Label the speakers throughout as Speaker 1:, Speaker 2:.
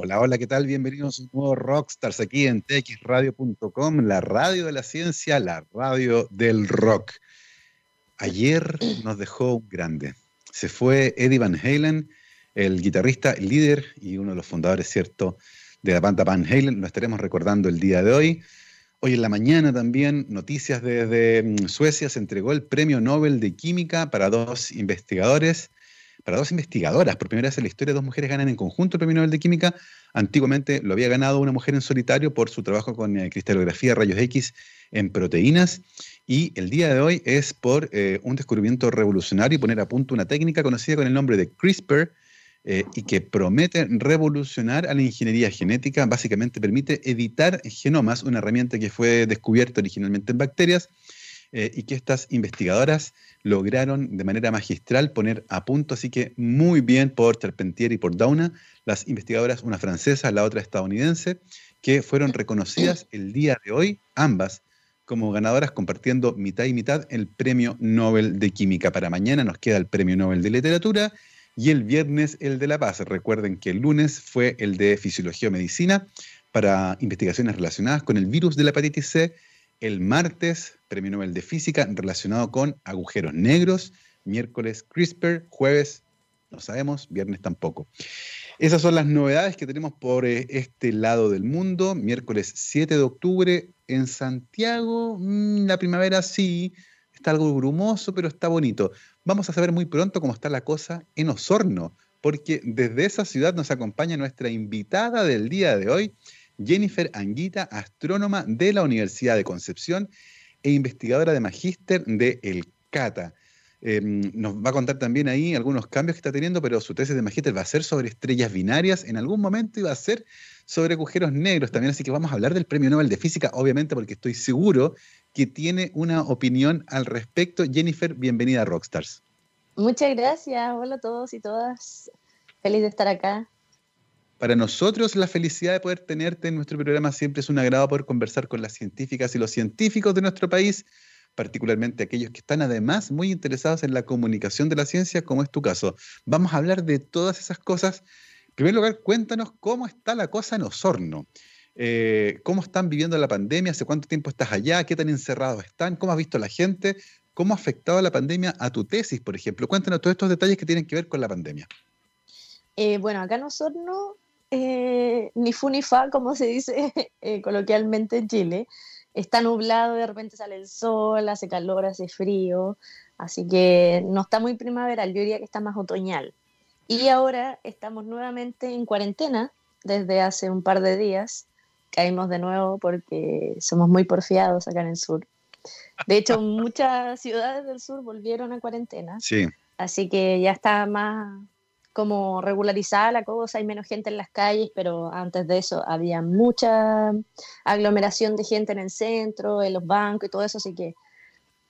Speaker 1: Hola, hola, ¿qué tal? Bienvenidos a un nuevo Rockstars aquí en txradio.com, la radio de la ciencia, la radio del rock. Ayer nos dejó un grande. Se fue Eddie Van Halen, el guitarrista, líder y uno de los fundadores, ¿cierto?, de la banda Van Halen. Lo estaremos recordando el día de hoy. Hoy en la mañana también, noticias desde mm, Suecia, se entregó el Premio Nobel de Química para dos investigadores para dos investigadoras. Por primera vez en la historia, dos mujeres ganan en conjunto el Premio Nobel de Química. Antiguamente lo había ganado una mujer en solitario por su trabajo con eh, cristalografía, rayos X en proteínas. Y el día de hoy es por eh, un descubrimiento revolucionario y poner a punto una técnica conocida con el nombre de CRISPR eh, y que promete revolucionar a la ingeniería genética. Básicamente permite editar genomas, una herramienta que fue descubierta originalmente en bacterias y que estas investigadoras lograron de manera magistral poner a punto, así que muy bien por Charpentier y por Dauna, las investigadoras, una francesa, la otra estadounidense, que fueron reconocidas el día de hoy, ambas, como ganadoras compartiendo mitad y mitad el Premio Nobel de Química. Para mañana nos queda el Premio Nobel de Literatura y el viernes el de la paz. Recuerden que el lunes fue el de Fisiología o Medicina para investigaciones relacionadas con el virus de la hepatitis C el martes, Premio Nobel de Física relacionado con agujeros negros. Miércoles, CRISPR. Jueves, no sabemos. Viernes tampoco. Esas son las novedades que tenemos por eh, este lado del mundo. Miércoles 7 de octubre en Santiago. Mm, la primavera sí, está algo grumoso, pero está bonito. Vamos a saber muy pronto cómo está la cosa en Osorno, porque desde esa ciudad nos acompaña nuestra invitada del día de hoy, Jennifer Anguita, astrónoma de la Universidad de Concepción e investigadora de magíster de El Cata. Em, nos va a contar también ahí algunos cambios que está teniendo, pero su tesis de magíster va a ser sobre estrellas binarias en algún momento y va a ser sobre agujeros negros también, así que vamos a hablar del Premio Nobel de Física, obviamente porque estoy seguro que tiene una opinión al respecto. Jennifer, bienvenida a Rockstars.
Speaker 2: Muchas gracias, hola a todos y todas, feliz de estar acá.
Speaker 1: Para nosotros la felicidad de poder tenerte en nuestro programa siempre es un agrado poder conversar con las científicas y los científicos de nuestro país, particularmente aquellos que están además muy interesados en la comunicación de la ciencia, como es tu caso. Vamos a hablar de todas esas cosas. En primer lugar, cuéntanos cómo está la cosa en Osorno. Eh, ¿Cómo están viviendo la pandemia? ¿Hace cuánto tiempo estás allá? ¿Qué tan encerrados están? ¿Cómo has visto la gente? ¿Cómo ha afectado la pandemia a tu tesis, por ejemplo? Cuéntanos todos estos detalles que tienen que ver con la pandemia.
Speaker 2: Eh, bueno, acá en Osorno eh, ni fu ni fa, como se dice eh, coloquialmente en Chile. Está nublado, de repente sale el sol, hace calor, hace frío, así que no está muy primaveral, yo diría que está más otoñal. Y ahora estamos nuevamente en cuarentena desde hace un par de días. Caímos de nuevo porque somos muy porfiados acá en el sur. De hecho, muchas ciudades del sur volvieron a cuarentena. Sí. Así que ya está más, como regularizada la cosa, hay menos gente en las calles, pero antes de eso había mucha aglomeración de gente en el centro, en los bancos y todo eso, así que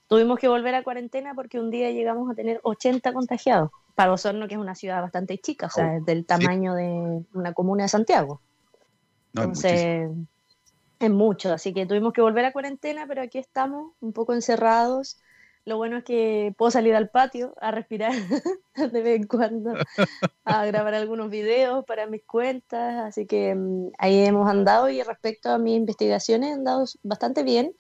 Speaker 2: tuvimos que volver a cuarentena porque un día llegamos a tener 80 contagiados. Para Osorno, que es una ciudad bastante chica, o sea, es del tamaño de una comuna de Santiago. Entonces, es mucho, así que tuvimos que volver a cuarentena, pero aquí estamos, un poco encerrados lo bueno es que puedo salir al patio a respirar de vez en cuando, a grabar algunos videos para mis cuentas, así que mm, ahí hemos andado y respecto a mis investigaciones he andado bastante bien.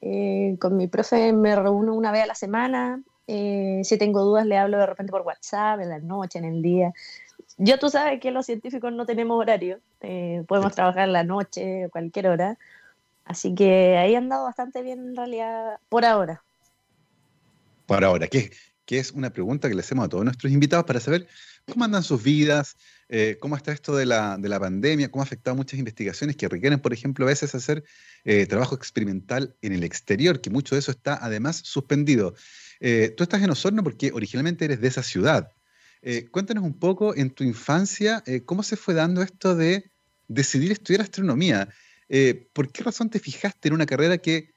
Speaker 2: Eh, con mi profe me reúno una vez a la semana, eh, si tengo dudas le hablo de repente por WhatsApp, en la noche, en el día. Yo tú sabes que los científicos no tenemos horario, eh, podemos trabajar en la noche o cualquier hora, así que ahí he andado bastante bien en realidad por ahora
Speaker 1: para ahora, que, es una pregunta que le hacemos a todos nuestros invitados para saber cómo andan sus vidas, eh, cómo está esto de la, de la, pandemia, cómo ha afectado muchas investigaciones que requieren, por ejemplo, a veces hacer eh, trabajo experimental en el exterior, que mucho de eso está además suspendido. Eh, tú estás en Osorno porque originalmente eres de esa ciudad. cuéntanos un poco en tu infancia cómo se fue dando esto de decidir estudiar astronomía. ¿Por qué razón te fijaste en una carrera que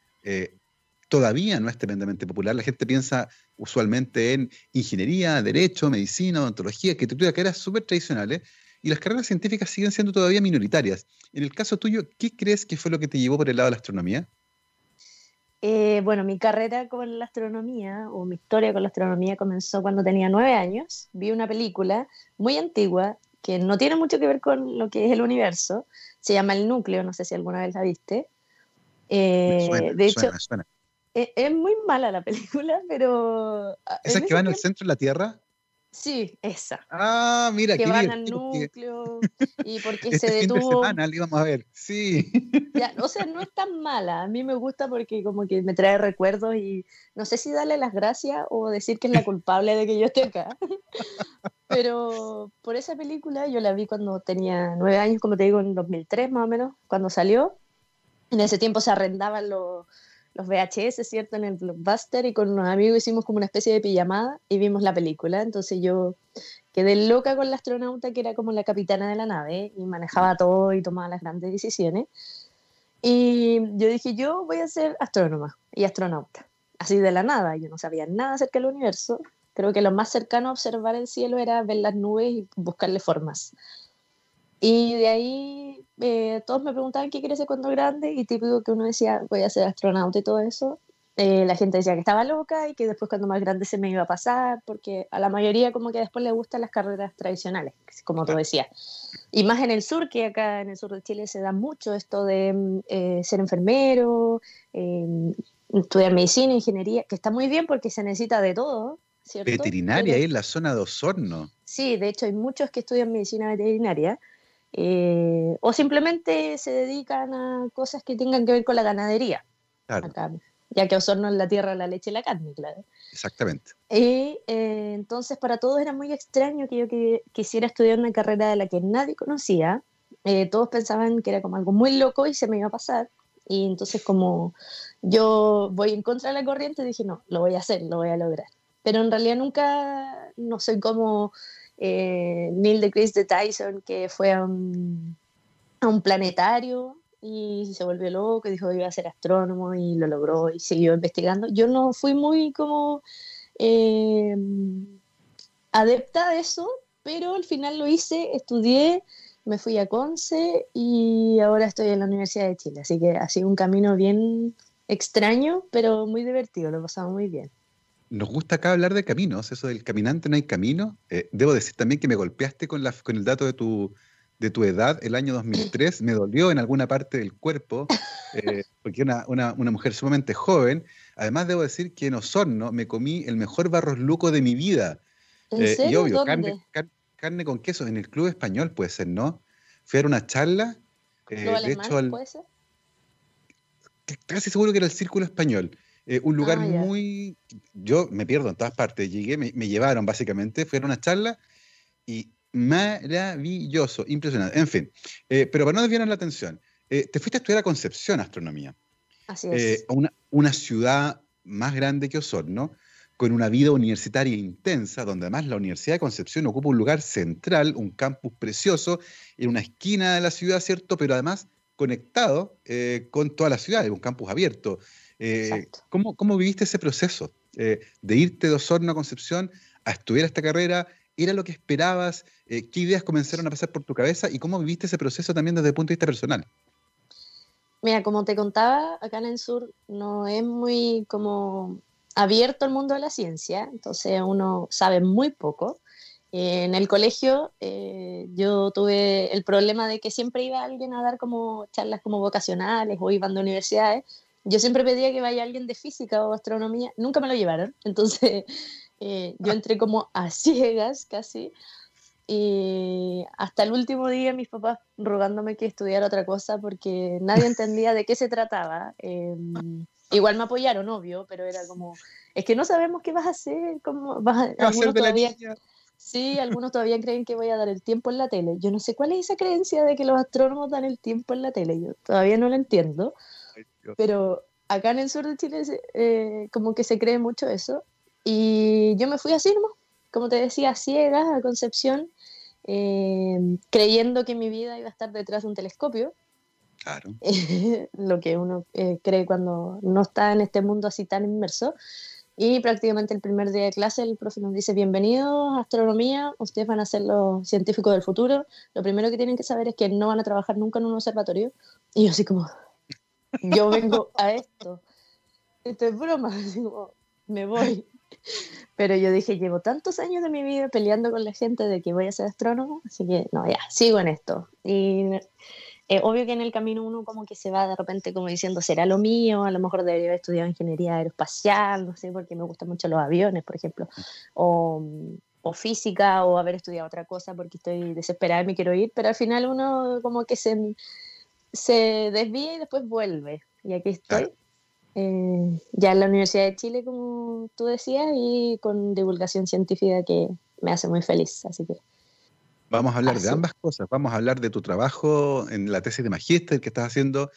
Speaker 1: todavía no es tremendamente popular. La gente piensa usualmente en ingeniería, derecho, medicina, odontología, que carreras súper tradicionales, y las carreras científicas siguen siendo todavía minoritarias. En el caso tuyo, ¿qué crees que fue lo que te llevó por el lado de la astronomía?
Speaker 2: Eh, bueno, mi carrera con la astronomía, o mi historia con la astronomía, comenzó cuando tenía nueve años. Vi una película muy antigua que no tiene mucho que ver con lo que es el universo. Se llama El Núcleo, no sé si alguna vez la viste. Eh, de hecho, Es, muy mala la película, pero...
Speaker 1: Ah, ¿Esa que va en el centro de la Tierra?
Speaker 2: Sí, esa.
Speaker 1: Ah, mira,
Speaker 2: que van al núcleo y porque
Speaker 1: este
Speaker 2: se detuvo.
Speaker 1: Fin de semana la íbamos a ver, sí.
Speaker 2: Ya, o sea, no es tan mala. A mí me gusta porque como que me trae recuerdos y no sé si darle las gracias o decir que es la culpable de que yo esté acá. Pero por esa película yo la vi cuando tenía nueve años, como te digo, en 2003 más o menos, cuando salió. En ese tiempo se arrendaban los los VHS, ¿cierto? En el Blockbuster y con unos amigos hicimos como una especie de pijamada y vimos la película. Entonces yo quedé loca con la astronauta que era como la capitana de la nave y manejaba todo y tomaba las grandes decisiones. Y yo dije, yo voy a ser astrónoma y astronauta. Así de la nada, yo no sabía nada acerca del universo. Creo que lo más cercano a observar el cielo era ver las nubes y buscarle formas. Y de ahí eh, todos me preguntaban qué quería ser cuando grande y típico que uno decía voy a ser astronauta y todo eso. Eh, la gente decía que estaba loca y que después cuando más grande se me iba a pasar, porque a la mayoría como que después le gustan las carreras tradicionales, como tú decías. Y más en el sur, que acá en el sur de Chile se da mucho esto de eh, ser enfermero, estudiar medicina, ingeniería, que está muy bien porque se necesita de todo, ¿cierto?
Speaker 1: Veterinaria ahí en la zona de Osorno.
Speaker 2: Sí, de hecho hay muchos que estudian medicina veterinaria eh, o simplemente se dedican a cosas que tengan que ver con la ganadería. ya que Osorno es la tierra, la leche y la carne, claro.
Speaker 1: Exactamente.
Speaker 2: Y eh, entonces para todos era muy extraño que yo quisiera estudiar una carrera de la que nadie conocía. Eh, todos pensaban que era como algo muy loco y se me iba a pasar. Y entonces como yo voy en contra de la corriente, dije, no, lo voy a hacer, lo voy a lograr. Pero en realidad nunca, no soy como eh, Neil deGrasse Tyson, que fue a un, planetario y se volvió loco y dijo que iba a ser astrónomo y lo logró y siguió investigando. Yo no fui muy como eh, adepta de eso, pero al final lo hice, estudié, me fui a Conce y ahora estoy en la Universidad de Chile. Así que ha sido un camino bien extraño, pero muy divertido, lo he pasado muy bien
Speaker 1: nos gusta acá hablar de caminos, eso del caminante no hay camino. Eh, debo decir también que me golpeaste con, la, con el dato de tu, de tu edad, el año 2003, me dolió en alguna parte del cuerpo, eh, porque era una, una, mujer sumamente joven. Además, debo decir que en Osorno me comí el mejor barros luco de mi vida.
Speaker 2: ¿En eh, serio? Y obvio,
Speaker 1: carne, carne, con queso, en el Club Español puede ser, ¿no? Fui a una charla.
Speaker 2: ¿Club alemán puede ser?
Speaker 1: Casi seguro que era el Círculo Español. Eh, un lugar ah, muy... Yo me pierdo en todas partes. Llegué, me, llevaron básicamente, fui a una charla y maravilloso, impresionante. En fin, eh, pero para no desviar la atención, eh, te fuiste a estudiar a Concepción Astronomía.
Speaker 2: Así es.
Speaker 1: una, una ciudad más grande que Osorno, con una vida universitaria intensa, donde además la Universidad de Concepción ocupa un lugar central, un campus precioso, en una esquina de la ciudad, ¿cierto? Pero además conectado con toda la ciudad, un campus abierto, eh, ¿cómo, ¿cómo, viviste ese proceso eh, de irte de Osorno a Concepción a estudiar esta carrera? ¿Era lo que esperabas? Eh, ¿Qué ideas comenzaron a pasar por tu cabeza? ¿Y cómo viviste ese proceso también desde el punto de vista personal?
Speaker 2: Mira, como te contaba, acá en el sur no es muy como abierto el mundo de la ciencia, entonces uno sabe muy poco. En el colegio yo tuve el problema de que siempre iba alguien a dar como charlas como vocacionales o iban de universidades, yo siempre pedía que vaya alguien de física o astronomía, nunca me lo llevaron, entonces eh, yo entré como a ciegas casi. Y hasta el último día mis papás rogándome que estudiara otra cosa porque nadie entendía de qué se trataba. Em, igual me apoyaron, obvio, pero era como, es que no sabemos qué vas a hacer, cómo vas a, algunos todavía, Sí, algunos todavía creen que voy a dar el tiempo en la tele. Yo no sé cuál es esa creencia de que los astrónomos dan el tiempo en la tele. Yo todavía no lo entiendo. Pero acá en el sur de Chile eh, como que se cree mucho eso. Y yo me fui así nomás, como te decía, ciegas a Concepción, eh, creyendo que mi vida iba a estar detrás de un telescopio.
Speaker 1: Claro.
Speaker 2: lo que uno eh, cree cuando no está en este mundo así tan inmerso. Y prácticamente el primer día de clase el profe nos dice, bienvenidos a astronomía, ustedes van a ser los científicos del futuro. Lo primero que tienen que saber es que no van a trabajar nunca en un observatorio. Y yo así como, yo vengo a esto. Esto es broma, me voy. Pero yo dije, llevo tantos años de mi vida peleando con la gente de que voy a ser astrónomo, así que no, ya, sigo en esto. Y eh, obvio que en el camino uno como que se va de repente como diciendo, será lo mío, a lo mejor debería haber estudiado ingeniería aeroespacial, no sé, porque me gustan mucho los aviones, por ejemplo, o, o física, o haber estudiado otra cosa porque estoy desesperada y me quiero ir, pero al final uno como que se, se desvía y después vuelve. Y aquí estoy. Eh, ya en la Universidad de Chile, como tú decías, y con divulgación científica que me hace muy feliz. Así que.
Speaker 1: Vamos a hablar de ambas cosas. Vamos a hablar de tu trabajo en la tesis de magíster que estás haciendo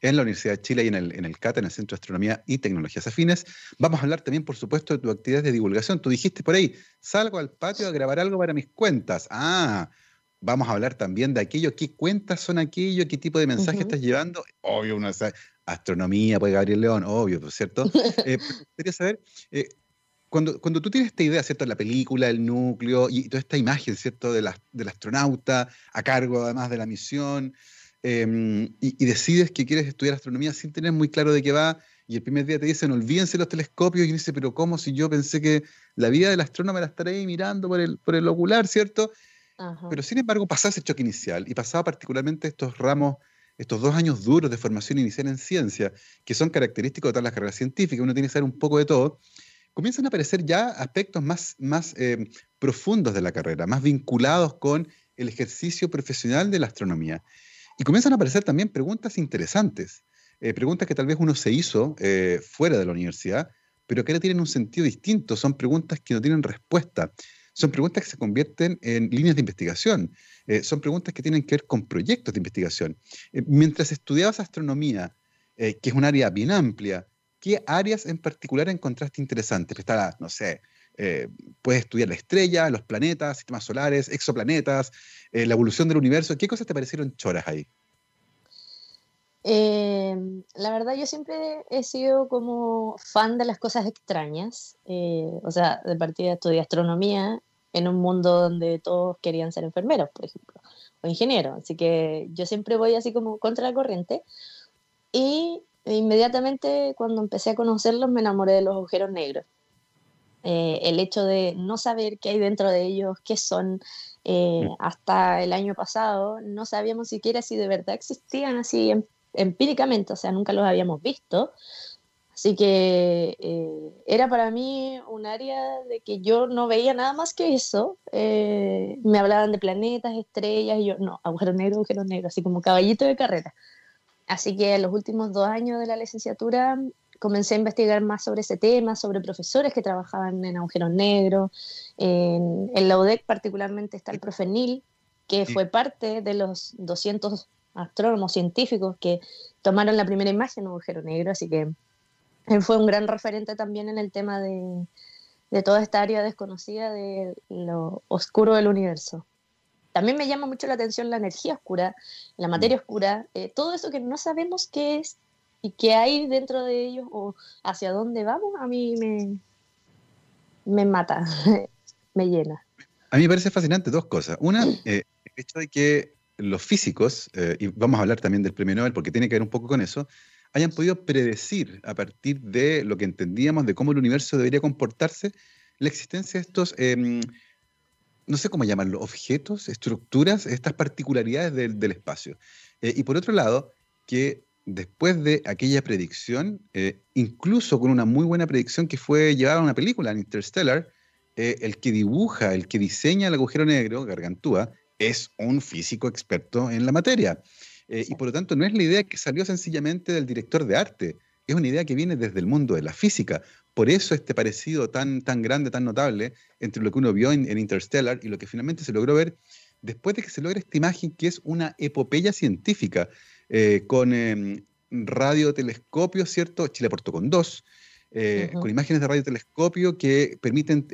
Speaker 1: en la Universidad de Chile y en el, en el CATA, en el Centro de Astronomía y Tecnologías Afines. Vamos a hablar también, por supuesto, de tu actividad de divulgación. Tú dijiste por ahí, salgo al patio a grabar algo para mis cuentas. Ah, vamos a hablar también de aquello, qué cuentas son aquello, qué tipo de mensaje estás llevando. Obvio, uno sabe, astronomía, pues Gabriel León, obvio, ¿cierto? eh, quería saber, eh, cuando, cuando tú tienes esta idea, ¿cierto? La película, el núcleo y toda esta imagen, ¿cierto? De la, del astronauta a cargo además de la misión, em, y, decides que quieres estudiar astronomía sin tener muy claro de qué va, y el primer día te dicen, olvídense los telescopios, y dice, pero ¿cómo si yo pensé que la vida del astrónomo era estar ahí mirando por el, por el ocular, ¿cierto? Pero sin embargo pasaba ese choque inicial y pasaba particularmente estos ramos estos dos años duros de formación inicial en ciencia, que son característicos de todas las carreras científicas, uno tiene que saber un poco de todo, comienzan a aparecer ya aspectos más, más eh, profundos de la carrera, más vinculados con el ejercicio profesional de la astronomía. Y comienzan a aparecer también preguntas interesantes, eh, preguntas que tal vez uno se hizo eh, fuera de la universidad, pero que ahora tienen un sentido distinto, son preguntas que no tienen respuesta, son preguntas que se convierten en líneas de investigación, eh, son preguntas que tienen que ver con proyectos de investigación. Eh, mientras estudiabas astronomía, eh, que es un área bien amplia, ¿qué áreas en particular encontraste interesantes? Está, no sé, puedes estudiar la estrella, los planetas, sistemas solares, exoplanetas, la evolución del universo. ¿Qué cosas te parecieron choras ahí?
Speaker 2: la verdad, yo siempre he sido como fan de las cosas extrañas. o sea, de partida estudié astronomía en un mundo donde todos querían ser enfermeros, por ejemplo, o ingenieros. Así que yo siempre voy así como contra la corriente. Y inmediatamente cuando empecé a conocerlos me enamoré de los agujeros negros. Eh, el hecho de no saber qué hay dentro de ellos, qué son, eh, mm. hasta el año pasado no sabíamos siquiera si de verdad existían así em, empíricamente, o sea, nunca los habíamos visto. Así que eh, era para mí un área de que yo no veía nada más que eso. Eh, me hablaban de planetas, estrellas, y yo, no, agujero negro, agujero negro, así como caballito de carrera. Así que en los últimos dos años de la licenciatura comencé a investigar más sobre ese tema, sobre profesores que trabajaban en agujeros negros. En, en la UDEC particularmente está el profe Neil, que fue parte de los 200 astrónomos científicos que tomaron la primera imagen de un agujero negro, así que él fue un gran referente también en el tema de, toda esta área desconocida de lo oscuro del universo. También me llama mucho la atención la energía oscura, la mm. materia oscura, eh, todo eso que no sabemos qué es y qué hay dentro de ellos o hacia dónde vamos, a mí me, me mata, me llena.
Speaker 1: A mí me parece fascinante dos cosas. Una, eh, el hecho de que los físicos, eh, y vamos a hablar también del premio Nobel porque tiene que ver un poco con eso, hayan podido predecir a partir de lo que entendíamos de cómo el universo debería comportarse, la existencia de estos, em, no sé cómo llamarlo, objetos, estructuras, estas particularidades del, espacio. Eh, y por otro lado, que después de aquella predicción, eh, incluso con una muy buena predicción que fue llevada a una película, en Interstellar, eh, el que dibuja, el que diseña el agujero negro, Gargantúa, es un físico experto en la materia. Eh, y por lo tanto no es la idea que salió sencillamente del director de arte, es una idea que viene desde el mundo de la física. Por eso este parecido tan, tan grande, tan notable entre lo que uno vio en, Interstellar y lo que finalmente se logró ver después de que se logra esta imagen que es una epopeya científica eh, con eh, radiotelescopios, ¿cierto? Chile aportó con dos, eh, con imágenes de radiotelescopio que permiten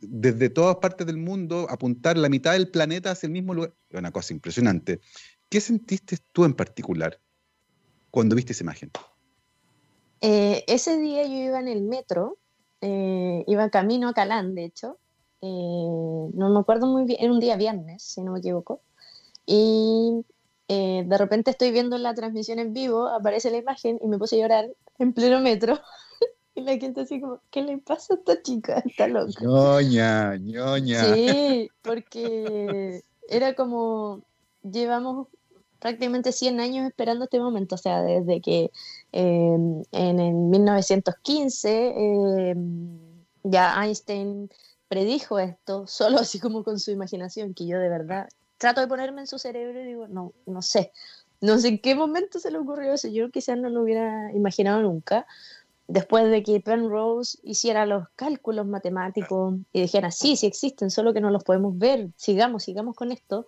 Speaker 1: desde todas partes del mundo apuntar la mitad del planeta hacia el mismo lugar. Es una cosa impresionante. ¿Qué sentiste tú en particular cuando viste esa imagen?
Speaker 2: Eh, ese día yo iba en el metro, eh, iba camino a Calán, de hecho. Eh, no me acuerdo muy bien, era un día viernes, si no me equivoco. Y de repente estoy viendo la transmisión en vivo, aparece la imagen y me puse a llorar en pleno metro. Y la gente así como, ¿qué le pasa a esta chica? Está loca.
Speaker 1: ñoña, ñoña.
Speaker 2: Sí, porque era como, llevamos prácticamente 100 años esperando este momento, o sea, desde que em, en el 1915 em, ya Einstein predijo esto, solo así como con su imaginación, que yo de verdad trato de ponerme en su cerebro y digo, no, no sé, no sé en qué momento se le ocurrió eso, yo quizás no lo hubiera imaginado nunca. Después de que Penrose hiciera los cálculos matemáticos y dijera, sí, sí existen, solo que no los podemos ver, sigamos, sigamos con esto,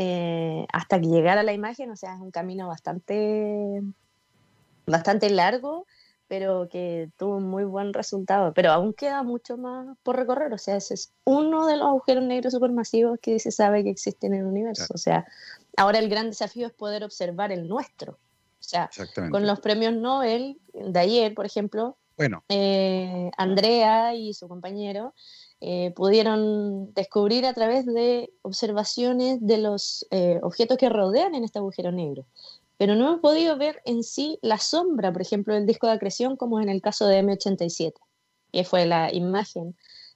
Speaker 2: eh, hasta que llegara la imagen, o sea, es un camino bastante, bastante largo, pero que tuvo un muy buen resultado. Pero aún queda mucho más por recorrer, o sea, ese es uno de los agujeros negros supermasivos que se sabe que existen en el universo. O sea, ahora el gran desafío es poder observar el nuestro. O sea, con los premios Nobel de ayer, por ejemplo,
Speaker 1: bueno.
Speaker 2: Eh, Andrea y su compañero eh, pudieron descubrir a través de observaciones de los eh, objetos que rodean en este agujero negro. Pero no hemos podido ver en sí la sombra, por ejemplo, del disco de acreción, como en el caso de M87, que fue la imagen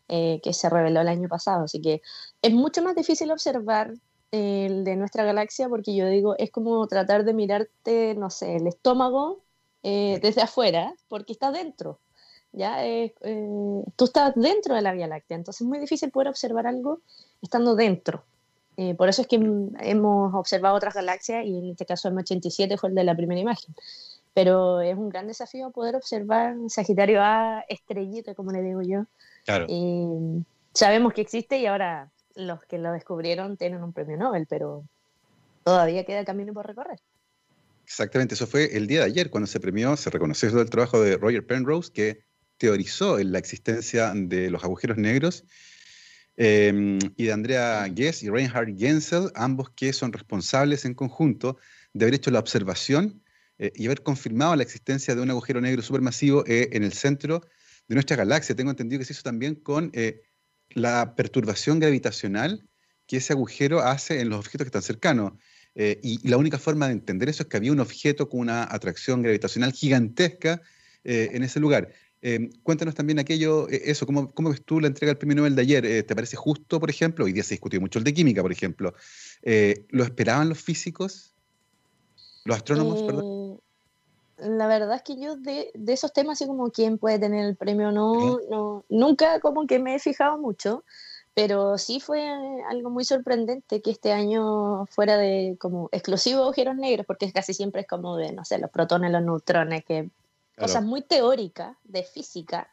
Speaker 2: eh, que se reveló el año pasado. Así que es mucho más difícil observar el de nuestra galaxia porque yo digo, es como tratar de mirarte, no sé, el estómago desde afuera, porque está dentro ya eh, tú estás dentro de la Vía Láctea, entonces es muy difícil poder observar algo estando dentro. Eh, por eso es que hemos observado otras galaxias y en este caso M87 fue el de la primera imagen. Pero es un gran desafío poder observar Sagitario A estrellita, como le digo yo.
Speaker 1: Claro.
Speaker 2: sabemos que existe y ahora los que lo descubrieron tienen un premio Nobel, pero todavía queda camino por recorrer.
Speaker 1: Exactamente, eso fue el día de ayer cuando se premió, se reconoció el trabajo de Roger Penrose, que teorizó en la existencia de los agujeros negros, em, y de Andrea Guess y Reinhard Genzel, ambos que son responsables en conjunto de haber hecho la observación eh, y haber confirmado la existencia de un agujero negro supermasivo eh, en el centro de nuestra galaxia. Tengo entendido que se hizo también con eh, la perturbación gravitacional que ese agujero hace en los objetos que están cercanos. y la única forma de entender eso es que había un objeto con una atracción gravitacional gigantesca en ese lugar. Em, cuéntanos también aquello, eh, eso, ¿cómo, ¿cómo, ves tú la entrega del premio Nobel de ayer? Eh, ¿Te parece justo, por ejemplo? Hoy día se discutió mucho el de química, por ejemplo. Eh, ¿Lo esperaban los físicos? ¿Los astrónomos, perdón?
Speaker 2: La verdad es que yo de, de, esos temas, así como quién puede tener el premio no, no, nunca como que me he fijado mucho, pero sí fue algo muy sorprendente que este año fuera de como exclusivo agujeros negros, porque casi siempre es como de, no sé, los protones, los neutrones, que cosas muy teóricas de física.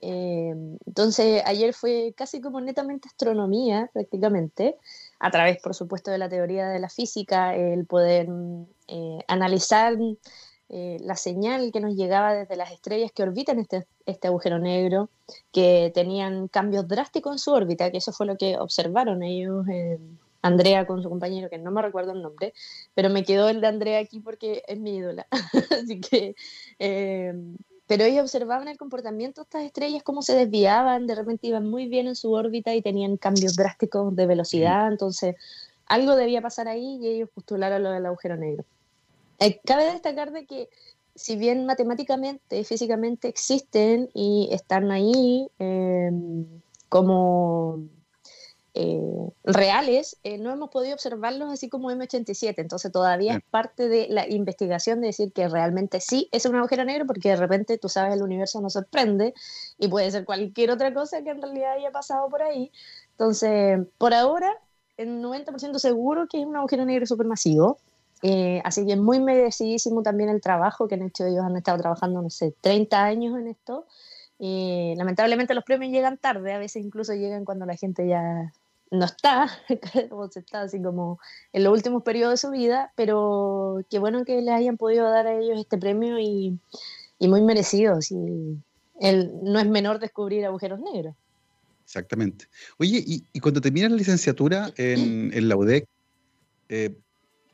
Speaker 2: Eh, entonces, ayer fue casi como netamente astronomía, prácticamente, a través, por supuesto, de la teoría de la física, el poder eh, analizar eh, la señal que nos llegaba desde las estrellas que orbitan este, este agujero negro, que tenían cambios drásticos en su órbita, que eso fue lo que observaron ellos Andrea con su compañero, que no me recuerdo el nombre, pero me quedó el de Andrea aquí porque es mi ídola. Así que, eh, pero ellos observaban el comportamiento de estas estrellas, cómo se desviaban, de repente iban muy bien en su órbita y tenían cambios drásticos de velocidad, entonces algo debía pasar ahí y ellos postularon lo del agujero negro. Eh, cabe destacar de que si bien matemáticamente, físicamente existen y están ahí eh, como eh, reales, eh, no hemos podido observarlos así como M87, entonces todavía es parte de la investigación de decir que realmente sí es un agujero negro, porque de repente tú sabes el universo nos sorprende y puede ser cualquier otra cosa que en realidad haya pasado por ahí. Entonces, por ahora, el 90% seguro que es un agujero negro supermasivo. Eh, así que es muy merecidísimo también el trabajo que han hecho ellos, han estado trabajando, no sé, 30 años en esto. Y lamentablemente los premios llegan tarde, a veces incluso llegan cuando la gente ya no está, o se está así como en los últimos periodos de su vida, pero qué bueno que les hayan podido dar a ellos este premio y, muy merecido. el, no es menor descubrir agujeros negros.
Speaker 1: Exactamente. Oye, y, cuando terminas la licenciatura en, en la UDEC, eh,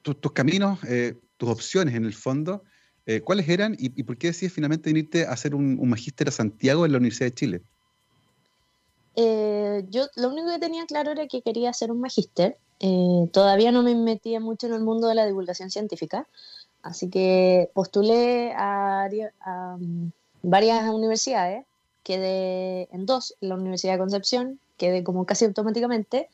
Speaker 1: tus caminos, eh, tus opciones en el fondo, eh, ¿cuáles eran y, y, por qué decides finalmente venirte a hacer un, un magíster a Santiago en la Universidad de Chile?
Speaker 2: Eh, yo lo único que tenía claro era que quería hacer un magíster. Eh, todavía no me metía mucho en el mundo de la divulgación científica, así que postulé a, a mm, varias universidades, quedé en dos, en la Universidad de Concepción, quedé como casi automáticamente,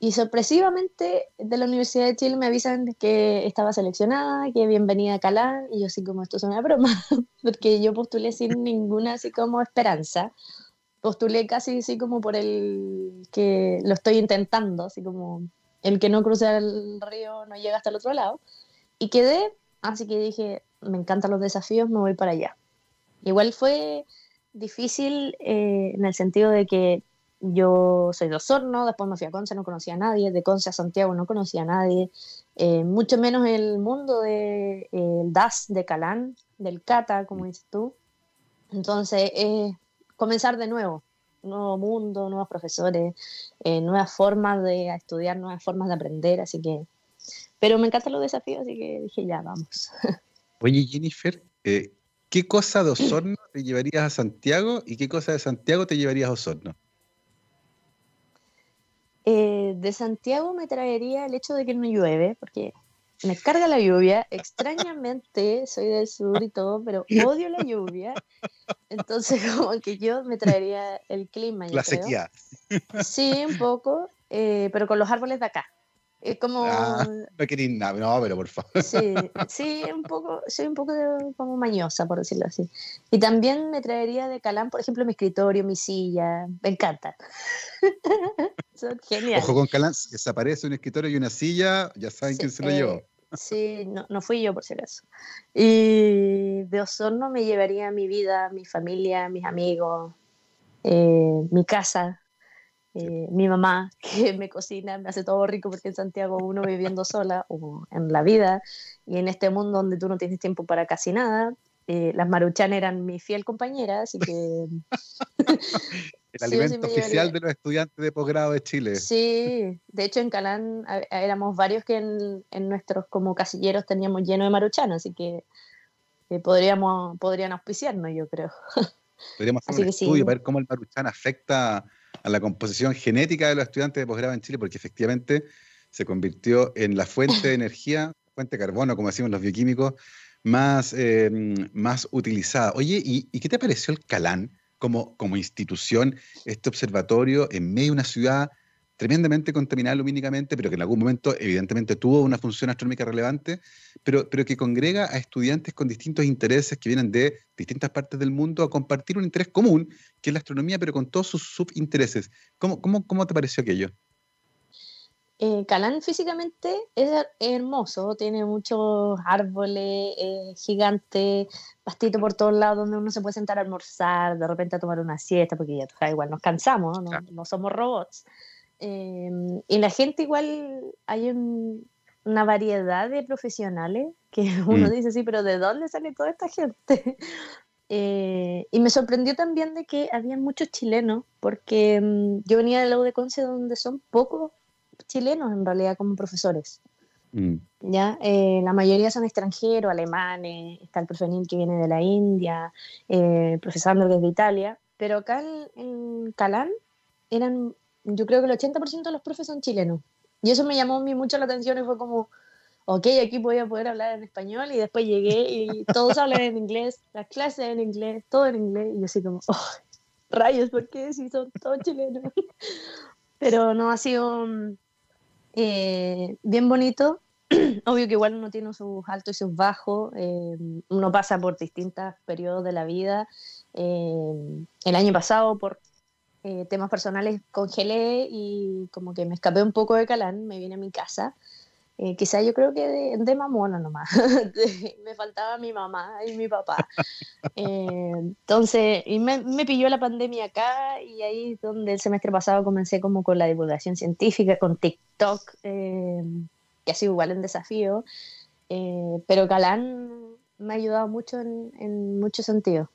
Speaker 2: y sorpresivamente de la Universidad de Chile me avisan que estaba seleccionada, que bienvenida a Calán, y yo así como esto es una broma, porque yo postulé sin ninguna así como esperanza, postulé casi así como por el que lo estoy intentando, así como el que no cruza el río no llega hasta el otro lado, y quedé, así que dije, me encantan los desafíos, me voy para allá. Igual fue difícil eh, en el sentido de que yo soy de Osorno, después me fui a Conce, no conocía a nadie, de Conce a Santiago no conocía a nadie, eh, mucho menos el mundo del de, eh, DAS de Calán, del Cata, como dices tú. Entonces, comenzar de nuevo, nuevo mundo, nuevos profesores, nuevas formas de estudiar, nuevas formas de aprender, así que... Pero me encantan los desafíos, así que dije, ya, vamos.
Speaker 1: Oye, Jennifer, ¿qué cosa de Osorno te llevarías a Santiago y qué cosa de Santiago te llevarías a Osorno?
Speaker 2: Eh, de Santiago me traería el hecho de que no llueve, porque me carga la lluvia. Extrañamente, soy del sur y todo, pero odio la lluvia. Entonces, como que yo me traería el clima.
Speaker 1: la sequía.
Speaker 2: Sí, un poco, eh, pero con los árboles de acá. Es como.
Speaker 1: Ah, no queréis nada, no, pero por favor.
Speaker 2: Sí, sí, un poco, soy un poco como mañosa, por decirlo así. Y también me traería de Calán, por ejemplo, mi escritorio, mi silla. Me encanta. Son geniales.
Speaker 1: Ojo con Calán, si desaparece un escritorio y una silla, ya saben quién se lo llevó. Eh,
Speaker 2: sí, no, no fui yo, por si acaso. Y de Osorno me llevaría mi vida, mi familia, mis amigos, eh, mi casa, eh, mi mamá que me cocina, me hace todo rico porque en Santiago uno viviendo sola o en la vida y en este mundo donde tú no tienes tiempo para casi nada, eh, las maruchan eran mi fiel compañera, así que...
Speaker 1: El alimento oficial de los estudiantes de posgrado de Chile.
Speaker 2: Sí, de hecho en Calán éramos varios que en, nuestros como casilleros teníamos lleno de maruchan, así que podríamos, podrían auspiciarnos, yo creo.
Speaker 1: Podríamos hacer un estudio para ver cómo el maruchan afecta a la composición genética de los estudiantes de posgrado en Chile, porque efectivamente se convirtió en la fuente de energía, fuente de carbono, como decimos los bioquímicos, más, eh, más utilizada. Oye, ¿y, ¿y, qué te pareció el Calán como, como institución, este observatorio en medio de una ciudad tremendamente contaminada lumínicamente, pero que en algún momento evidentemente tuvo una función astronómica relevante, pero, pero que congrega a estudiantes con distintos intereses que vienen de distintas partes del mundo a compartir un interés común, que es la astronomía, pero con todos sus subintereses. ¿Cómo, cómo, cómo te pareció aquello?
Speaker 2: Eh, Calán físicamente es hermoso, tiene muchos árboles eh, gigantes, pastito por todos lados donde uno se puede sentar a almorzar, de repente a tomar una siesta, porque ya igual nos cansamos, no, no somos robots. Em, y la gente igual, hay una variedad de profesionales que uno mm. dice, sí, pero ¿de dónde sale toda esta gente? Eh, y me sorprendió también de que había muchos chilenos, porque em, yo venía de la de Conce donde son pocos chilenos en realidad como profesores. Mm. ¿ya? Eh, la mayoría son extranjeros, alemanes, está el profesor que viene de la India, eh, profesor desde Italia, pero acá en, en Calán eran yo creo que el 80% de los profes son chilenos. Y eso me llamó a mí mucho la atención y fue como, ok, aquí voy a poder hablar en español y después llegué y todos hablan en inglés, las clases en inglés, todo en inglés y yo así como, oh, rayos, ¿por qué si son todos chilenos? Pero no, ha sido eh, bien bonito. Obvio que igual uno tiene sus altos y sus bajos, eh, uno pasa por distintos periodos de la vida. Eh, el año pasado, por eh, temas personales congelé y como que me escapé un poco de Calán, me vine a mi casa. Eh, quizá yo creo que de, de mamona nomás. me faltaba mi mamá y mi papá. Eh, entonces, y me, me, pilló la pandemia acá y ahí es donde el semestre pasado comencé como con la divulgación científica, con TikTok, que ha sido igual un desafío. pero Calán me ha ayudado mucho en, en muchos sentidos.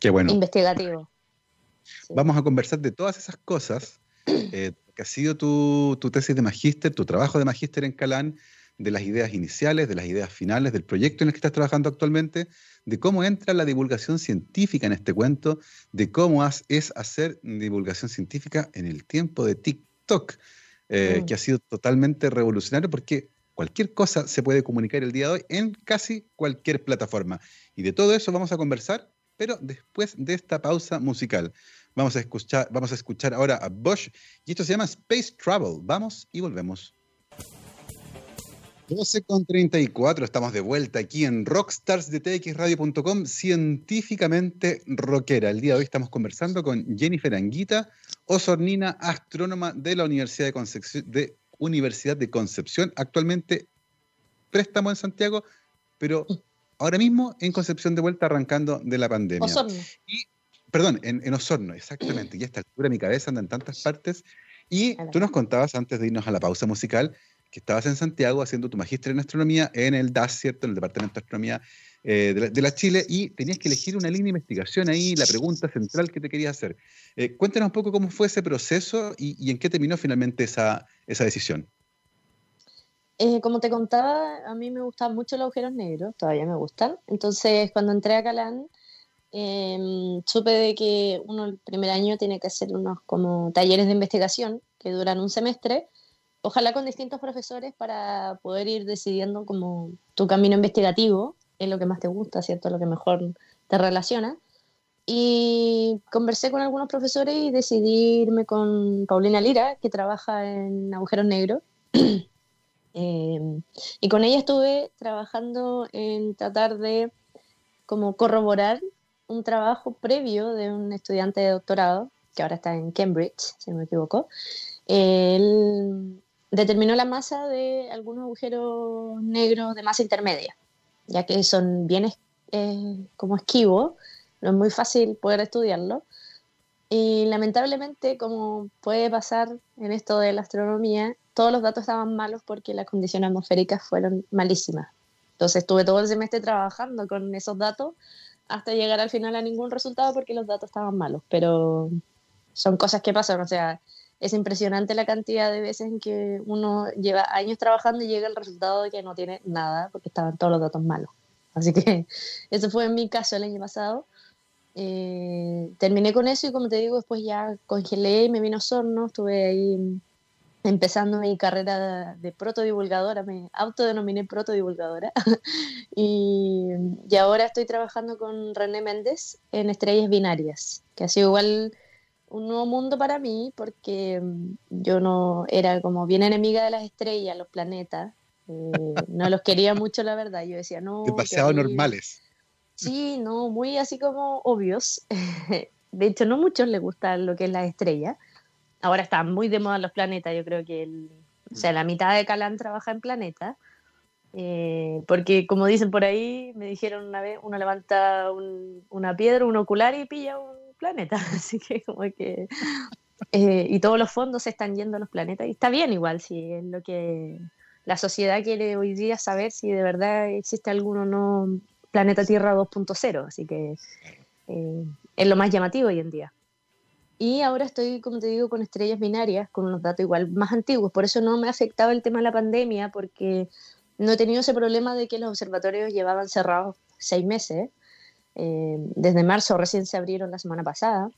Speaker 1: Qué bueno.
Speaker 2: Investigativo.
Speaker 1: Vamos a conversar de todas esas cosas, eh, que ha sido tu, tesis de magíster, tu trabajo de magíster en Calán, de las ideas iniciales, de las ideas finales, del proyecto en el que estás trabajando actualmente, de cómo entra la divulgación científica en este cuento, de cómo es hacer divulgación científica en el tiempo de TikTok, eh, mm. que ha sido totalmente revolucionario porque cualquier cosa se puede comunicar el día de hoy en casi cualquier plataforma. Y de todo eso vamos a conversar pero después de esta pausa musical. Vamos a escuchar, vamos a escuchar ahora a Bosch y esto se llama Space Travel. Vamos y volvemos. 12 con 34, estamos de vuelta aquí en Rockstars de txradio.com, científicamente rockera. El día de hoy estamos conversando con Jennifer Anguita, osornina, astrónoma de la de Universidad de Concepción, actualmente préstamo en Santiago, pero ahora mismo en Concepción de vuelta arrancando de la pandemia.
Speaker 2: Osorno.
Speaker 1: Y, perdón, en, en Osorno, exactamente. Y a esta altura mi cabeza anda en tantas partes. Y tú nos contabas antes de irnos a la pausa musical que estabas en Santiago haciendo tu magíster en astronomía en el DAS, ¿cierto? En el Departamento de Astronomía eh, de, la, Chile, y tenías que elegir una línea de investigación ahí, la pregunta central que te querías hacer. Eh, cuéntanos un poco cómo fue ese proceso y, en qué terminó finalmente esa, esa decisión.
Speaker 2: Eh, como te contaba, a mí me gustan mucho los agujeros negros, todavía me gustan. Entonces, cuando entré a Calán, em, supe de que uno el primer año tiene que hacer unos como talleres de investigación que duran un semestre ojalá con distintos profesores para poder ir decidiendo como tu camino investigativo, es lo que más te gusta, ¿cierto? Lo que mejor te relaciona. Y conversé con algunos profesores y decidí irme con Paulina Lira, que trabaja en Agujeros Negros. Em, y con ella estuve trabajando en tratar de como corroborar un trabajo previo de un estudiante de doctorado, que ahora está en Cambridge, si no me equivoco. Él determinó la masa de algunos agujeros negros de masa intermedia, ya que son bien eh, como esquivos, no es muy fácil poder estudiarlo. Y lamentablemente, como puede pasar en esto de la astronomía, todos los datos estaban malos porque las condiciones atmosféricas fueron malísimas. Entonces estuve todo el semestre trabajando con esos datos hasta llegar al final a ningún resultado porque los datos estaban malos. Pero son cosas que pasan, o sea, es impresionante la cantidad de veces en que uno lleva años trabajando y llega el resultado de que no tiene nada porque estaban todos los datos malos. Así que eso fue en mi caso el año pasado. Eh, terminé con eso y como te digo, después ya congelé y me vino Sorno, estuve ahí empezando mi carrera de, protodivulgadora, me autodenominé protodivulgadora y, y ahora estoy trabajando con René Méndez en estrellas binarias, que ha sido igual un nuevo mundo para mí porque mm, yo no era como bien enemiga de las estrellas, los planetas. Eh, no los quería mucho, la verdad. Yo decía, no.
Speaker 1: Demasiado normales.
Speaker 2: Sí, no, muy así como obvios. De hecho, no muchos les gusta lo que es la estrella. Ahora están muy de moda los planetas. Yo creo que el, o sea, la mitad de Calán trabaja en planetas. Eh, porque como dicen por ahí, me dijeron una vez, uno levanta una piedra, un ocular y pilla un planeta, así que como que... Eh, y todos los fondos se están yendo a los planetas, y está bien igual, si es lo que la sociedad quiere hoy día saber si de verdad existe alguno no planeta Tierra 2.0, así que eh, es lo más llamativo hoy en día. Y ahora estoy, como te digo, con estrellas binarias, con unos datos igual más antiguos, por eso no me ha el tema de la pandemia, porque no he tenido ese problema de que los observatorios llevaban cerrados seis meses. Eh, desde marzo recién se abrieron la semana pasada.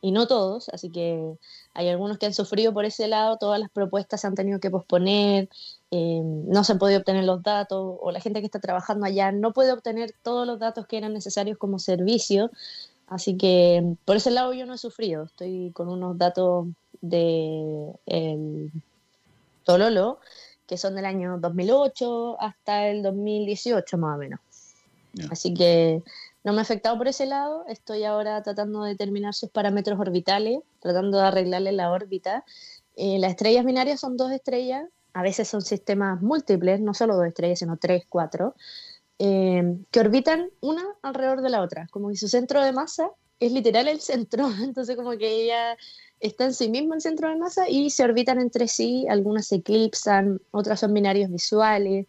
Speaker 2: Y no todos, así que hay algunos que han sufrido por ese lado, todas las propuestas se han tenido que posponer, eh, no se han podido obtener los datos. O la gente que está trabajando allá no puede obtener todos los datos que eran necesarios como servicio, así que por ese lado yo no he sufrido, estoy con unos datos de el Tololo que son del año 2008 hasta el 2018 más o menos. Así que no me ha afectado por ese lado. Estoy ahora tratando de determinar sus parámetros orbitales, tratando de arreglarle la órbita. Eh, las estrellas binarias son dos estrellas, a veces son sistemas múltiples, no solo dos estrellas, sino tres, cuatro, eh, que orbitan una alrededor de la otra, como que su centro de masa es literal el centro, entonces como que ella está en sí misma el centro de masa y se orbitan entre sí, algunas se eclipsan, otras son binarios visuales,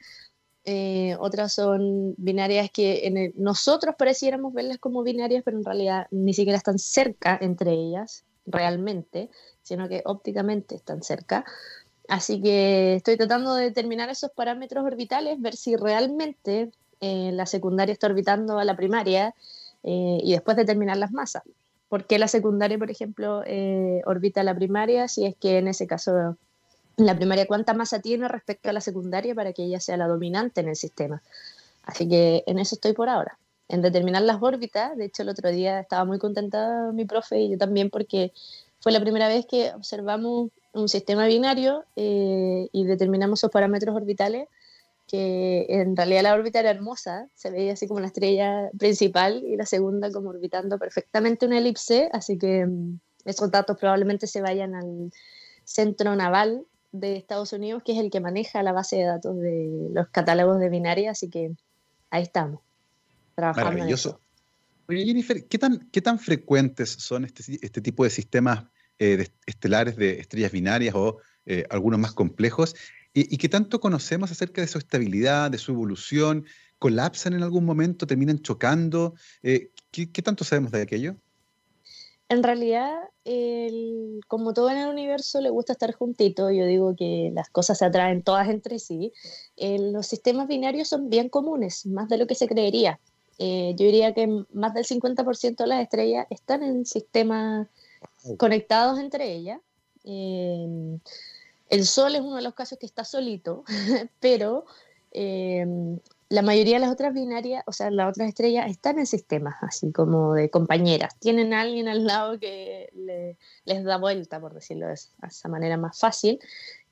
Speaker 2: eh, otras son binarias que nosotros pareciéramos verlas como binarias, pero en realidad ni siquiera están cerca entre ellas, realmente, sino que ópticamente están cerca. Así que estoy tratando de determinar esos parámetros orbitales, ver si realmente eh, la secundaria está orbitando a la primaria eh, y después determinar las masas. ¿Por qué la secundaria, por ejemplo, orbita a la primaria? Si es que en ese caso la primaria cuánta masa tiene respecto a la secundaria para que ella sea la dominante en el sistema. Así que en eso estoy por ahora. en determinar las órbitas. De hecho, el otro día estaba muy contenta mi profe y yo también porque fue la primera vez que observamos un sistema binario eh, y determinamos sus parámetros orbitales, que en realidad la órbita era hermosa, se veía así como la estrella principal y la segunda como orbitando perfectamente una elipse, así que mm, esos datos probablemente se vayan al centro naval de Estados Unidos, que es el que maneja la base de datos de los catálogos de binaria, así que ahí estamos, trabajando.
Speaker 1: Maravilloso. Oye, Jennifer, ¿qué tan, qué tan frecuentes son este, este tipo de sistemas eh, estelares de estrellas binarias o eh, algunos más complejos? ¿Y, qué tanto conocemos acerca de su estabilidad, de su evolución? ¿Colapsan en algún momento? ¿Terminan chocando? Eh, ¿qué, ¿qué, tanto sabemos de aquello?
Speaker 2: En realidad, como todo en el universo le gusta estar juntito, yo digo que las cosas se atraen todas entre sí, los sistemas binarios son bien comunes, más de lo que se creería. yo diría que más del 50% de las estrellas están en sistemas conectados entre ellas. El Sol es uno de los casos que está solito, pero eh, la mayoría de las otras binarias, o sea, las otras estrellas están en sistemas así como de compañeras. Tienen a alguien al lado que les da vuelta, por decirlo de esa manera más fácil.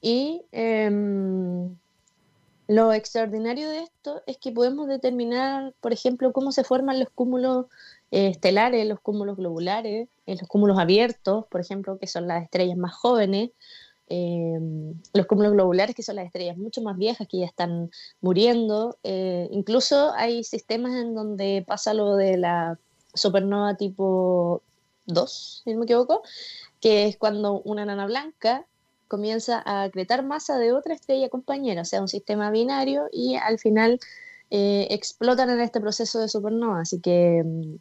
Speaker 2: Y em, lo extraordinario de esto es que podemos determinar, por ejemplo, cómo se forman los cúmulos eh, estelares, los cúmulos globulares, eh, los cúmulos abiertos, por ejemplo, que son las estrellas más jóvenes, eh, los cúmulos globulares, que son las estrellas mucho más viejas que ya están muriendo. incluso hay sistemas en donde pasa lo de la supernova tipo 2, si no me equivoco, que es cuando una nana blanca comienza a acretar masa de otra estrella compañera, o sea, un sistema binario, y al final explotan en este proceso de supernova. Así que mm,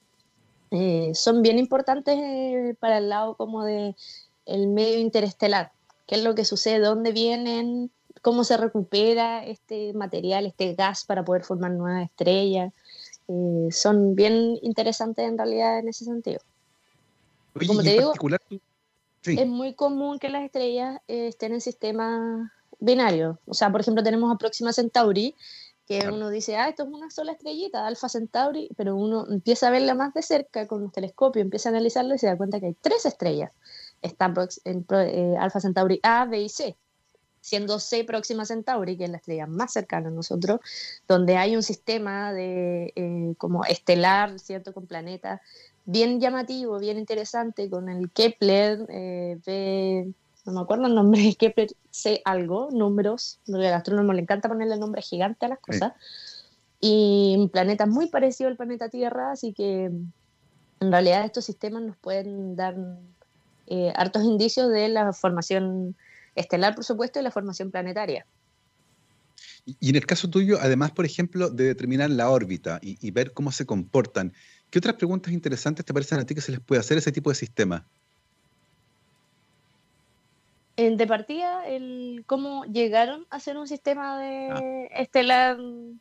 Speaker 2: eh, son bien importantes eh, para el lado como de el medio interestelar, qué es lo que sucede, dónde vienen, cómo se recupera este material, este gas para poder formar nuevas estrellas. Eh, son bien interesantes en realidad en ese sentido. como te digo, es muy común que las estrellas estén en sistemas binarios. O sea, por ejemplo, tenemos a Próxima Centauri, que uno dice, ah, esto es una sola estrellita, Alpha Centauri, pero uno empieza a verla más de cerca con los telescopios, empieza a analizarlo y se da cuenta que hay tres estrellas. Está en, eh, Alpha Centauri A, B y C, siendo C Próxima Centauri, que es la estrella más cercana a nosotros, donde hay un sistema de eh, como estelar, ¿cierto?, con planetas bien llamativo, bien interesante, con el Kepler eh, B no me acuerdo el nombre, que sé algo, números, porque al astrónomo le encanta ponerle nombre gigante a las cosas. Y un planeta muy parecido al planeta Tierra, así que en realidad estos sistemas nos pueden dar eh, hartos indicios de la formación estelar, por supuesto, y la formación planetaria.
Speaker 1: Y en el caso tuyo, además, por ejemplo, de determinar la órbita y, y, ver cómo se comportan, ¿qué otras preguntas interesantes te parecen a ti que se les puede hacer a ese tipo de sistemas?
Speaker 2: de partida, el cómo llegaron a ser un sistema de ah. estelar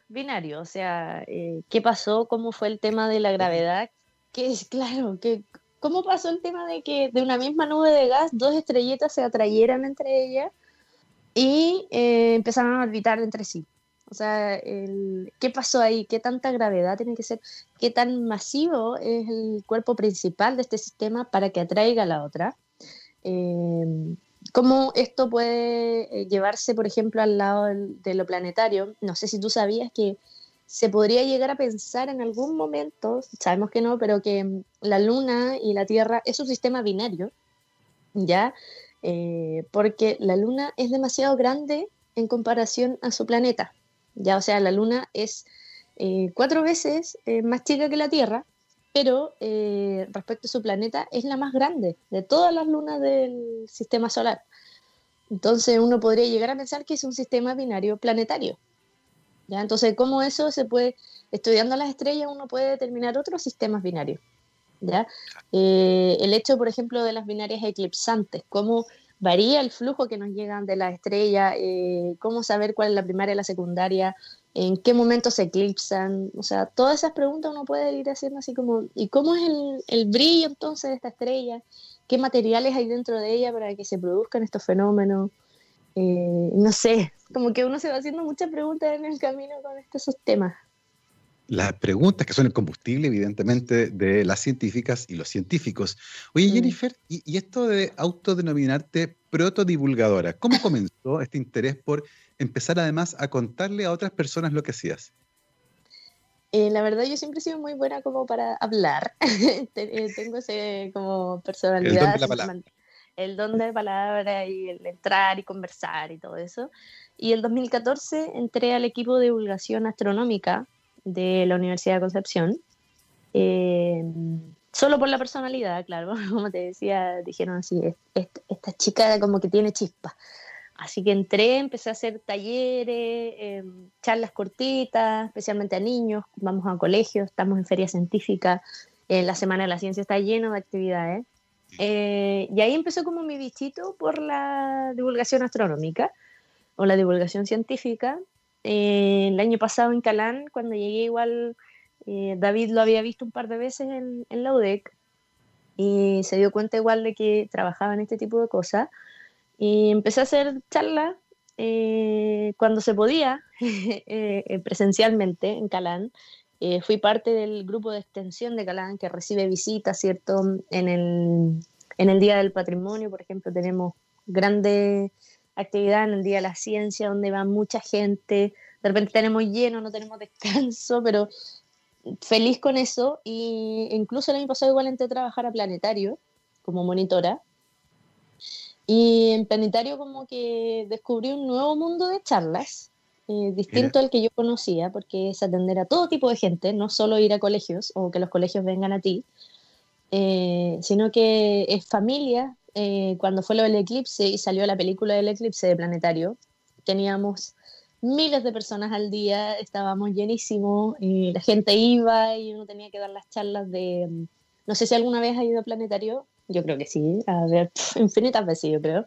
Speaker 2: binario, o sea, eh, qué pasó, cómo fue el tema de la gravedad, que es claro, que cómo pasó el tema de que de una misma nube de gas dos estrellitas se atrayeran entre ellas y eh, empezaron a orbitar entre sí. O sea, el, ¿qué pasó ahí? ¿Qué tanta gravedad tiene que ser? ¿Qué tan masivo es el cuerpo principal de este sistema para que atraiga a la otra? Eh, cómo esto puede eh, llevarse, por ejemplo, al lado de lo planetario. No sé si tú sabías que se podría llegar a pensar en algún momento, sabemos que no, pero que mm, la Luna y la Tierra es un sistema binario, ¿ya? Eh, porque la Luna es demasiado grande en comparación a su planeta, ¿ya? O sea, la Luna es eh, cuatro veces más chica que la Tierra, pero eh, respecto a su planeta es la más grande de todas las lunas del sistema solar. Entonces uno podría llegar a pensar que es un sistema binario planetario. Entonces, ¿cómo eso se puede, estudiando las estrellas, uno puede determinar otros sistemas binarios? ¿ya? Eh, el hecho, por ejemplo, de las binarias eclipsantes, cómo varía el flujo que nos llegan de la estrella, eh, cómo saber cuál es la primaria y la secundaria, en qué momento se eclipsan, o sea, todas esas preguntas uno puede ir haciendo así como, ¿y cómo es el, brillo entonces de esta estrella? ¿Qué materiales hay dentro de ella para que se produzcan estos fenómenos? Eh, no sé, como que uno se va haciendo muchas preguntas en el camino con estos temas.
Speaker 1: las preguntas que son el combustible, evidentemente, de las científicas y los científicos. Oye,
Speaker 2: Mm.
Speaker 1: Jennifer, y, y esto de autodenominarte protodivulgadora, ¿cómo comenzó este interés por empezar además a contarle a otras personas lo que hacías?
Speaker 2: Eh, la verdad, yo siempre he sido muy buena como para hablar. Eh, Tengo ese como personalidad.
Speaker 1: El don de la palabra.
Speaker 2: El don de la palabra y el entrar y conversar y todo eso. Y el 2014 entré al equipo de divulgación astronómica de la Universidad de Concepción. Eh, solo por la personalidad, claro. Como te decía, dijeron así, "Es- es- esta chica como que tiene chispa. Así que entré, empecé a hacer talleres, eh, charlas cortitas, especialmente a niños, vamos a colegios, estamos en feria científica, eh, la Semana de la Ciencia está lleno de actividades. Eh, y ahí empezó como mi bichito por la divulgación astronómica o la divulgación científica. Eh, el año pasado en Calán, cuando llegué igual, eh, David lo había visto un par de veces en, en la UDEC y se dio cuenta igual de que trabajaba en este tipo de cosas. Y empecé a hacer charlas eh, cuando se podía, eh, presencialmente en Calán. Eh, fui parte del grupo de extensión de Calán que recibe visitas, ¿cierto? En el, en el Día del Patrimonio, por ejemplo, tenemos grande actividad en el Día de la Ciencia, donde va mucha gente. De repente tenemos lleno, no tenemos descanso, pero feliz con eso. Y incluso el año pasado igual entré trabajar a Planetario como monitora. Y en Planetario como que descubrí un nuevo mundo de charlas, eh, distinto al que yo conocía, porque es atender a todo tipo de gente, no solo ir a colegios o que los colegios vengan a ti, eh, sino que es familia. Eh, cuando fue lo del eclipse y salió la película del eclipse de Planetario, teníamos miles de personas al día, estábamos llenísimos, y la gente iba y uno tenía que dar las charlas de... No sé si alguna vez ha ido a Planetario, yo creo que sí, a ver, infinitas veces yo creo.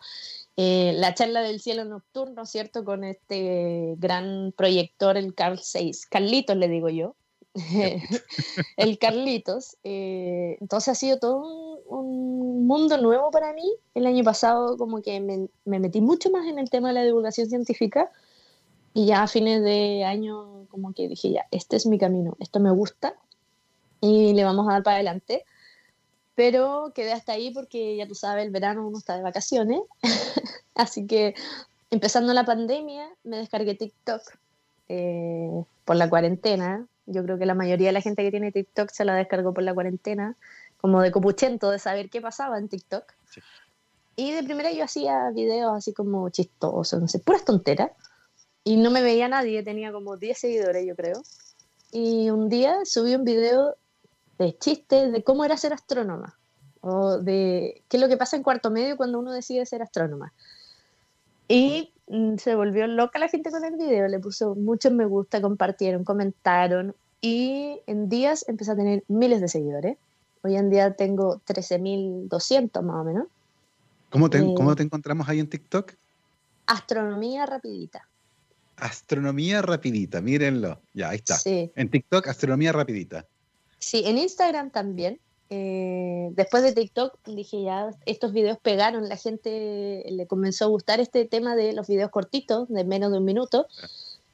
Speaker 2: Eh, la charla del cielo nocturno, ¿cierto? Con este gran proyector, el Carl 6, Carlitos le digo yo, el Carlitos. Eh, entonces ha sido todo un, un mundo nuevo para mí. El año pasado como que me, me metí mucho más en el tema de la divulgación científica y ya a fines de año como que dije ya, este es mi camino, esto me gusta y le vamos a dar para adelante. Pero quedé hasta ahí porque ya tú sabes, el verano uno está de vacaciones. Así que empezando la pandemia me descargué TikTok eh, por la cuarentena. Yo creo que la mayoría de la gente que tiene TikTok se la descargó por la cuarentena, como de copuchento de saber qué pasaba en TikTok.
Speaker 1: Sí.
Speaker 2: Y de primera yo hacía videos así como chistosos, no sé, puras tonteras. Y no me veía nadie, tenía como 10 seguidores yo creo. Y un día subí un video de chistes de cómo era ser astrónoma o de qué es lo que pasa en cuarto medio cuando uno decide ser astrónoma. Y mm, se volvió loca la gente con el video, le puso muchos me gusta, compartieron, comentaron y en días empecé a tener miles de seguidores. Hoy en día tengo 13.200 más o menos.
Speaker 1: ¿Cómo te,
Speaker 2: Eh.
Speaker 1: cómo te encontramos ahí en TikTok?
Speaker 2: Astronomía rapidita.
Speaker 1: Astronomía rapidita, mírenlo. Ya, ahí está.
Speaker 2: Sí.
Speaker 1: En TikTok, astronomía rapidita.
Speaker 2: Sí, en Instagram también. Eh, después de TikTok dije ya, estos videos pegaron, la gente le comenzó a gustar este tema de los videos cortitos, de menos de un minuto.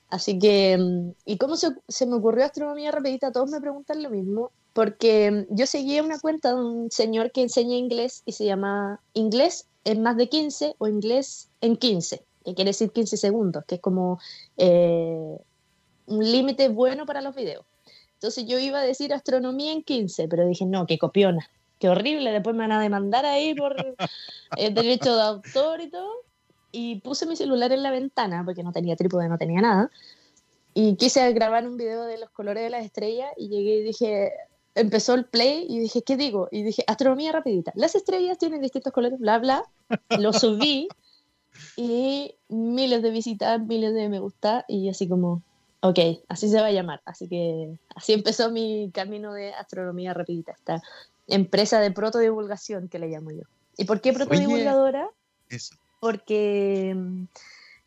Speaker 2: Así que, mm, ¿y cómo se, me ocurrió Astronomía Rapidita? Todos me preguntan lo mismo, porque mm, yo seguía una cuenta de un señor que enseña inglés y se llama Inglés en más de 15 o Inglés en 15, que quiere decir 15 segundos, que es como eh, un límite bueno para los videos. Entonces yo iba a decir astronomía en 15, pero dije, no, qué copiona, qué horrible, después me van a demandar ahí por el derecho de autor y todo. Y puse mi celular en la ventana, porque no tenía trípode, no tenía nada. Y quise grabar un video de los colores de las estrellas y llegué y dije, empezó el play y dije, ¿qué digo? Y dije, astronomía rapidita. Las estrellas tienen distintos colores, bla, bla. Lo subí y miles de visitas, miles de me gusta y así como, ok, así se va a llamar. Así que así empezó mi camino de astronomía rapidita, esta empresa de protodivulgación que le llamo yo. ¿Y por qué protodivulgadora?
Speaker 1: Eso.
Speaker 2: Porque mm,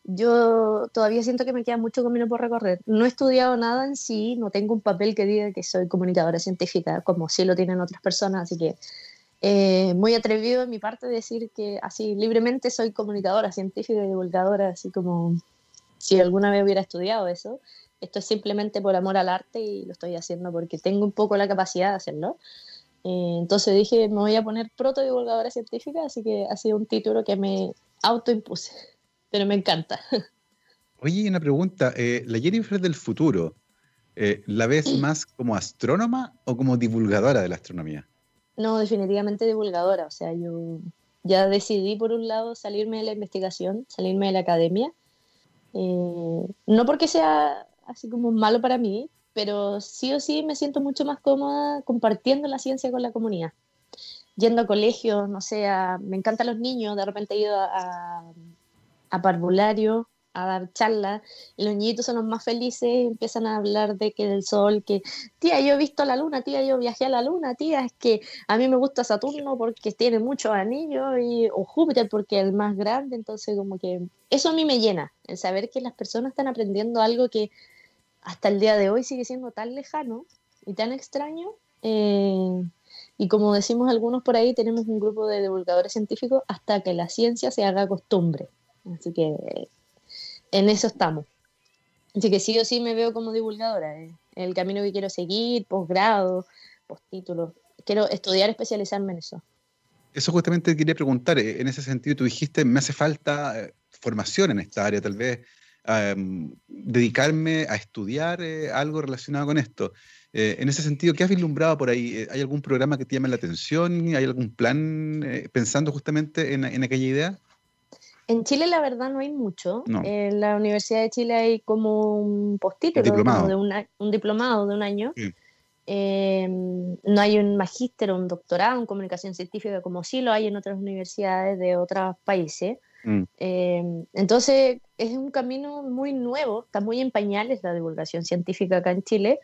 Speaker 2: yo todavía siento que me queda mucho camino por recorrer. No he estudiado nada en sí, no tengo un papel que diga que soy comunicadora científica, como sí lo tienen otras personas, así que eh, muy atrevido de mi parte decir que así libremente soy comunicadora científica y divulgadora, así como si alguna vez hubiera estudiado eso. esto es simplemente por amor al arte y lo estoy haciendo porque tengo un poco la capacidad de hacerlo. Eh, entonces dije, me voy a poner proto divulgadora científica, así que ha sido un título que me autoimpuse, pero me encanta.
Speaker 1: Oye, una pregunta, eh, la Jennifer del futuro, eh, ¿la ves más como astrónoma o como divulgadora de la astronomía?
Speaker 2: No, definitivamente divulgadora, o sea, yo ya decidí por un lado salirme de la investigación, salirme de la academia, no porque sea así como malo para mí, pero sí o sí me siento mucho más cómoda compartiendo la ciencia con la comunidad. Yendo a colegios, no sé, me encantan los niños, de repente he ido a, a parvulario a dar charlas, los niñitos son los más felices, empiezan a hablar de que del sol, que tía, yo he visto la luna, tía, yo viajé a la luna, tía, es que a mí me gusta Saturno porque tiene muchos anillos, y, o Júpiter porque es el más grande, entonces como que eso a mí me llena, el saber que las personas están aprendiendo algo que hasta el día de hoy sigue siendo tan lejano y tan extraño. Eh, y como decimos algunos por ahí, tenemos un grupo de divulgadores científicos hasta que la ciencia se haga costumbre. Así que en eso estamos. Así que sí o sí me veo como divulgadora. Eh. El camino que quiero seguir, posgrado, postítulo. Quiero estudiar, especializarme en eso.
Speaker 1: Eso justamente quería preguntar. Eh, en ese sentido, tú dijiste, me hace falta formación en esta área, tal vez dedicarme a estudiar eh, algo relacionado con esto. Eh, en ese sentido, ¿qué has vislumbrado por ahí? Eh, ¿Hay algún programa que te llame la atención? ¿Hay algún plan pensando justamente en, aquella idea?
Speaker 2: En Chile la verdad no hay mucho. En la Universidad de Chile hay como un postítulo, de un diplomado de un año. no hay un magíster o un doctorado en comunicación científica como sí lo hay en otras universidades de otros países. Mm. Em, entonces es un camino muy nuevo, está muy en pañales la divulgación científica acá en Chile,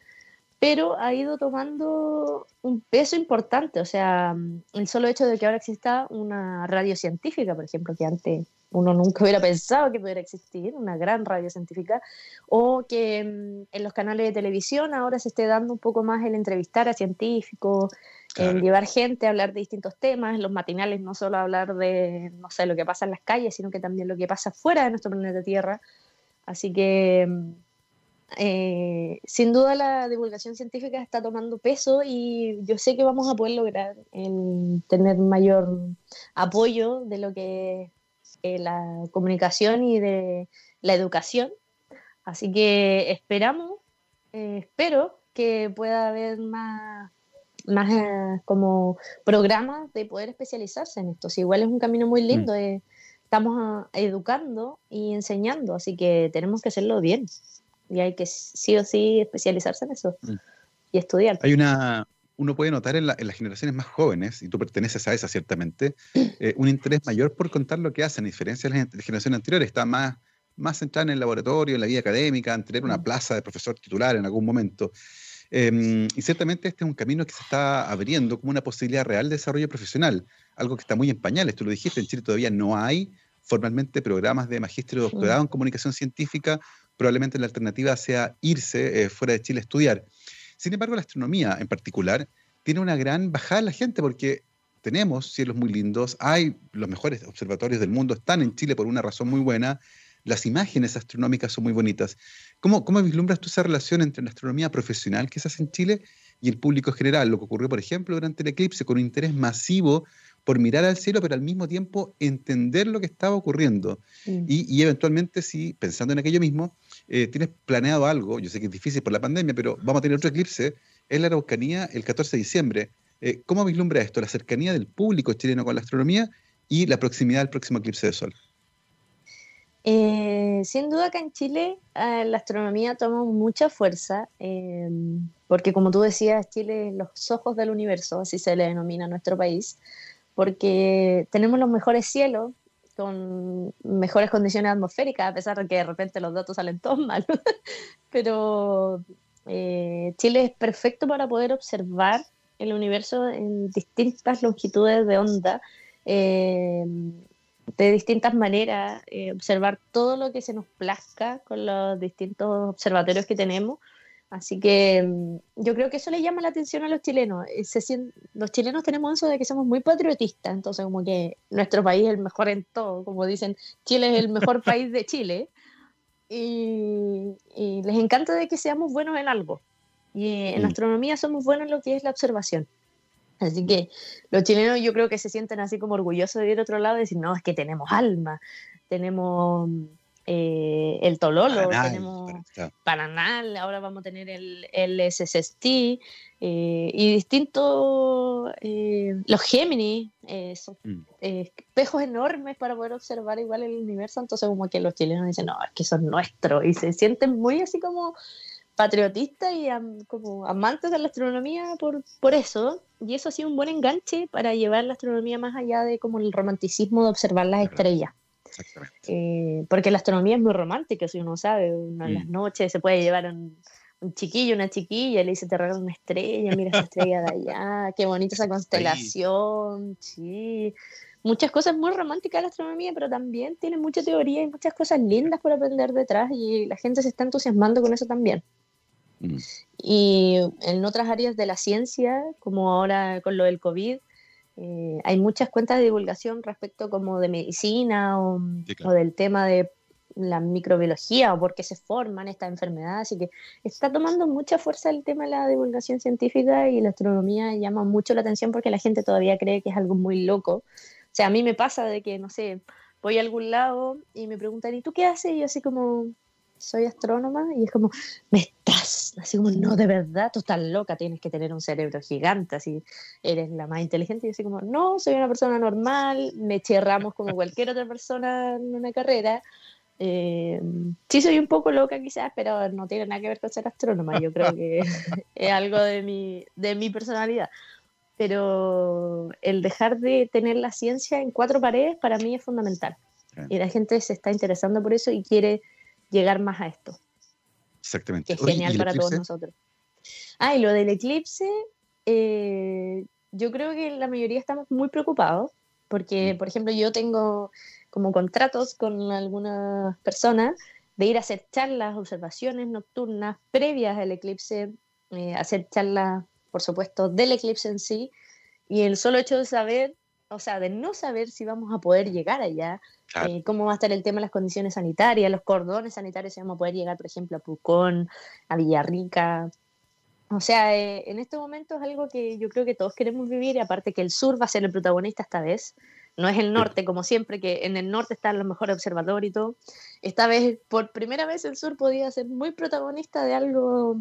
Speaker 2: pero ha ido tomando un peso importante. O sea, el solo hecho de que ahora exista una radio científica, por ejemplo, que antes uno nunca hubiera pensado que pudiera existir, una gran radio científica, o que mm, en los canales de televisión ahora se esté dando un poco más el entrevistar a científicos, el llevar gente a hablar de distintos temas, en los matinales no solo hablar de, no sé, lo que pasa en las calles, sino que también lo que pasa fuera de nuestro planeta Tierra. Así que, mm, eh, sin duda, la divulgación científica está tomando peso y yo sé que vamos a poder lograr tener mayor apoyo de lo que eh, la comunicación y de la educación. Así que esperamos, eh, espero que pueda haber más más eh, como programas de poder especializarse en esto. Si igual es un camino muy lindo, mm. eh, estamos ah, educando y enseñando, así que tenemos que hacerlo bien. Y hay que sí o sí especializarse en eso mm. y estudiar.
Speaker 1: Hay una, uno puede notar en, las generaciones más jóvenes, y tú perteneces a esa ciertamente, eh, un interés mayor por contar lo que hacen, a diferencia de las generaciones anteriores, está más, más centrada en el laboratorio, en la vida académica, en tener una mm. plaza de profesor titular en algún momento. Em, y ciertamente este es un camino que se está abriendo como una posibilidad real de desarrollo profesional, algo que está muy en pañales. Tú lo dijiste, en Chile todavía no hay formalmente programas de magíster o doctorado en comunicación científica. Probablemente la alternativa sea irse eh, fuera de Chile a estudiar. Sin embargo, la astronomía en particular tiene una gran bajada en la gente porque tenemos cielos muy lindos, hay los mejores observatorios del mundo, están en Chile por una razón muy buena, las imágenes astronómicas son muy bonitas. ¿Cómo, ¿Cómo vislumbras tú esa relación entre la astronomía profesional que se hace en Chile y el público general? Lo que ocurrió, por ejemplo, durante el eclipse, con un interés masivo por mirar al cielo, pero al mismo tiempo entender lo que estaba ocurriendo. Mm. Y, eventualmente, si pensando en aquello mismo, eh, tienes planeado algo, yo sé que es difícil por la pandemia, pero vamos a tener otro eclipse en la Araucanía el 14 de diciembre. Eh, ¿Cómo vislumbra esto? La cercanía del público chileno con la astronomía y la proximidad del próximo eclipse de sol.
Speaker 2: Eh, sin duda acá en Chile la astronomía toma mucha fuerza, porque como tú decías, Chile es los ojos del universo, así se le denomina a nuestro país, porque tenemos los mejores cielos, con mejores condiciones atmosféricas, a pesar de que de repente los datos salen todos mal. Pero eh, Chile es perfecto para poder observar el universo en distintas longitudes de onda. Eh, de distintas maneras, eh, observar todo lo que se nos plazca con los distintos observatorios que tenemos. Así que mm, yo creo que eso le llama la atención a los chilenos. Eh, se los chilenos tenemos eso de que somos muy patriotistas, entonces como que nuestro país es el mejor en todo, como dicen, Chile es el mejor país de Chile. y, les encanta de que seamos buenos en algo. Y en mm. astronomía somos buenos en lo que es la observación. Así que los chilenos yo creo que se sienten así como orgullosos de ir a otro lado y decir, no, es que tenemos alma, tenemos eh, el Tololo, tenemos Paranal, ahora vamos a tener el, el SST eh, y distintos, eh, los Géminis, son mm. espejos enormes para poder observar igual el universo, entonces como que los chilenos dicen, no, es que son nuestros y se sienten muy así como patriotistas y como amantes de la astronomía por, por eso, y eso ha sido un buen enganche para llevar la astronomía más allá de como el romanticismo de observar las estrellas. Eh, porque la astronomía es muy romántica, si uno sabe, una las mm. noches se puede llevar un, chiquillo, una chiquilla, le dice te regalo una estrella, mira esa estrella de allá, qué bonita esa constelación, sí. Muchas cosas muy románticas de la astronomía, pero también tiene mucha teoría y muchas cosas lindas por aprender detrás y la gente se está entusiasmando con eso también. Mm. Y en otras áreas de la ciencia, como ahora con lo del COVID, eh, hay muchas cuentas de divulgación respecto como de medicina o, del tema de la microbiología o por qué se forman estas enfermedades, así que está tomando mucha fuerza el tema de la divulgación científica y la astronomía llama mucho la atención porque la gente todavía cree que es algo muy loco. O sea, a mí me pasa de que, no sé, voy a algún lado y me preguntan, ¿y tú qué haces? Y yo así como, soy astrónoma y es como, me estás, así como, no, de verdad, tú estás loca, tienes que tener un cerebro gigante, así eres la más inteligente. Y así como, no, soy una persona normal, me eché como cualquier otra persona en una carrera. Eh, sí soy un poco loca quizás, pero no tiene nada que ver con ser astrónoma, yo creo que es algo de mi, de mi personalidad. Pero el dejar de tener la ciencia en cuatro paredes para mí es fundamental. Y la gente se está interesando por eso y quiere llegar más a esto.
Speaker 1: Exactamente.
Speaker 2: Que es genial para todos nosotros. Ah, y lo del eclipse, eh, yo creo que la mayoría estamos muy preocupados, porque, mm. por ejemplo, yo tengo como contratos con algunas personas de ir a hacer charlas, observaciones nocturnas previas al eclipse, eh, hacer charlas, por supuesto, del eclipse en sí, y el solo hecho de saber o sea, de no saber si vamos a poder llegar allá, eh, cómo va a estar el tema de las condiciones sanitarias, los cordones sanitarios, si vamos a poder llegar, por ejemplo, a Pucón, a Villarrica. O sea, eh, en este momento es algo que yo creo que todos queremos vivir, y aparte que el sur va a ser el protagonista esta vez. No es el norte, como siempre, que en el norte está lo mejor observador y todo. Esta vez, por primera vez, el sur podía ser muy protagonista de algo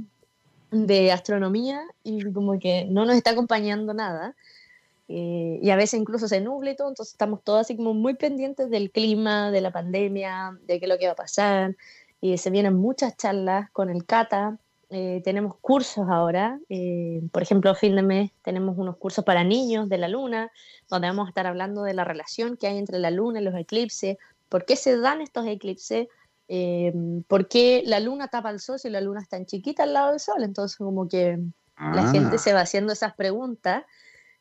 Speaker 2: de astronomía y como que no nos está acompañando nada. Eh, y a veces incluso se nubla y todo, entonces estamos todos así como muy pendientes del clima, de la pandemia, de qué es lo que va a pasar. Y se vienen muchas charlas con el CATA, eh, tenemos cursos ahora, eh, por ejemplo, a fin de mes tenemos unos cursos para niños de la luna, donde vamos a estar hablando de la relación que hay entre la luna y los eclipses, por qué se dan estos eclipses, por qué la luna tapa al sol si la luna está en chiquita al lado del sol, entonces como que la gente ah. se va haciendo esas preguntas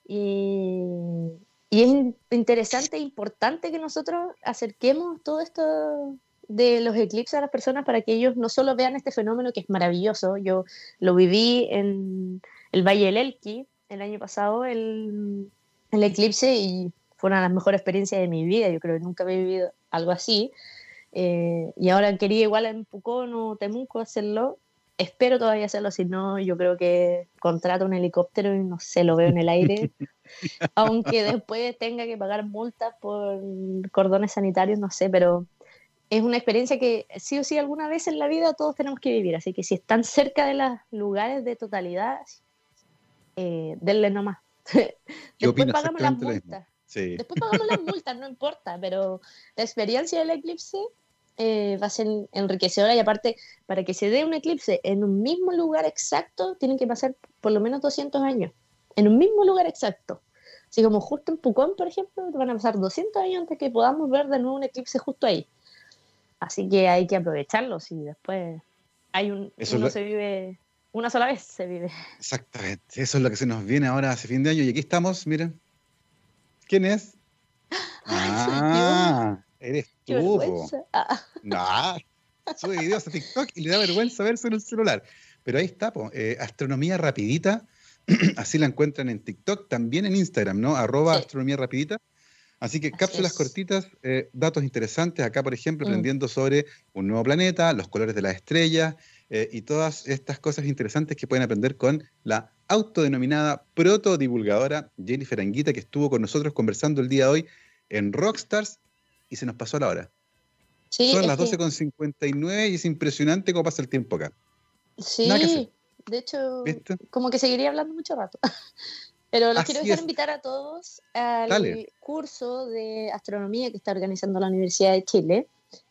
Speaker 2: y, es interesante e importante que nosotros acerquemos todo esto de los eclipses a las personas para que ellos no solo vean este fenómeno que es maravilloso. Yo lo viví en el Valle del Elqui el año pasado, el, el eclipse, y fue una de las mejores experiencias de mi vida. Yo creo que nunca había vivido algo así. Eh, y ahora quería igual en Pucón o Temuco hacerlo espero todavía hacerlo, si no, yo creo que contrato un helicóptero y no sé, lo veo en el aire. Aunque después tenga que pagar multas por cordones sanitarios, no sé, pero es una experiencia que sí o sí alguna vez en la vida todos tenemos que vivir. Así que si están cerca de los lugares de totalidad, eh, denle nomás. después pagamos las multas. Después pagamos las multas, no importa, pero la experiencia del eclipse eh, va a ser enriquecedora y aparte, para que se dé un eclipse en un mismo lugar exacto, tienen que pasar por lo menos 200 años, en un mismo lugar exacto. Así como justo en Pucón, por ejemplo, van a pasar 200 años antes que podamos ver de nuevo un eclipse justo ahí. Así que hay que aprovecharlo, y después hay un, uno se vive una sola vez, se vive.
Speaker 1: Exactamente, eso es lo que se nos viene ahora hace fin de año y aquí estamos, miren. ¿Quién es? ah, Eres tú. Ah. No, sube videos a TikTok y le da vergüenza verse en el celular. Pero ahí está, eh, astronomía rapidita. Así la encuentran en TikTok, también en Instagram, ¿no? Arroba astronomía rapidita. Así que cápsulas cortitas, eh, datos interesantes. Acá, por ejemplo, mm. aprendiendo sobre un nuevo planeta, los colores de las estrellas eh, y todas estas cosas interesantes que pueden aprender con la autodenominada protodivulgadora Jennifer Anguita, que estuvo con nosotros conversando el día de hoy en Rockstars y se nos pasó la hora. Son las 12.59 y es impresionante cómo pasa el tiempo acá.
Speaker 2: Sí, de hecho, como que seguiría hablando mucho rato. Pero los quiero dejar invitar a todos al curso de astronomía que está organizando la Universidad de Chile.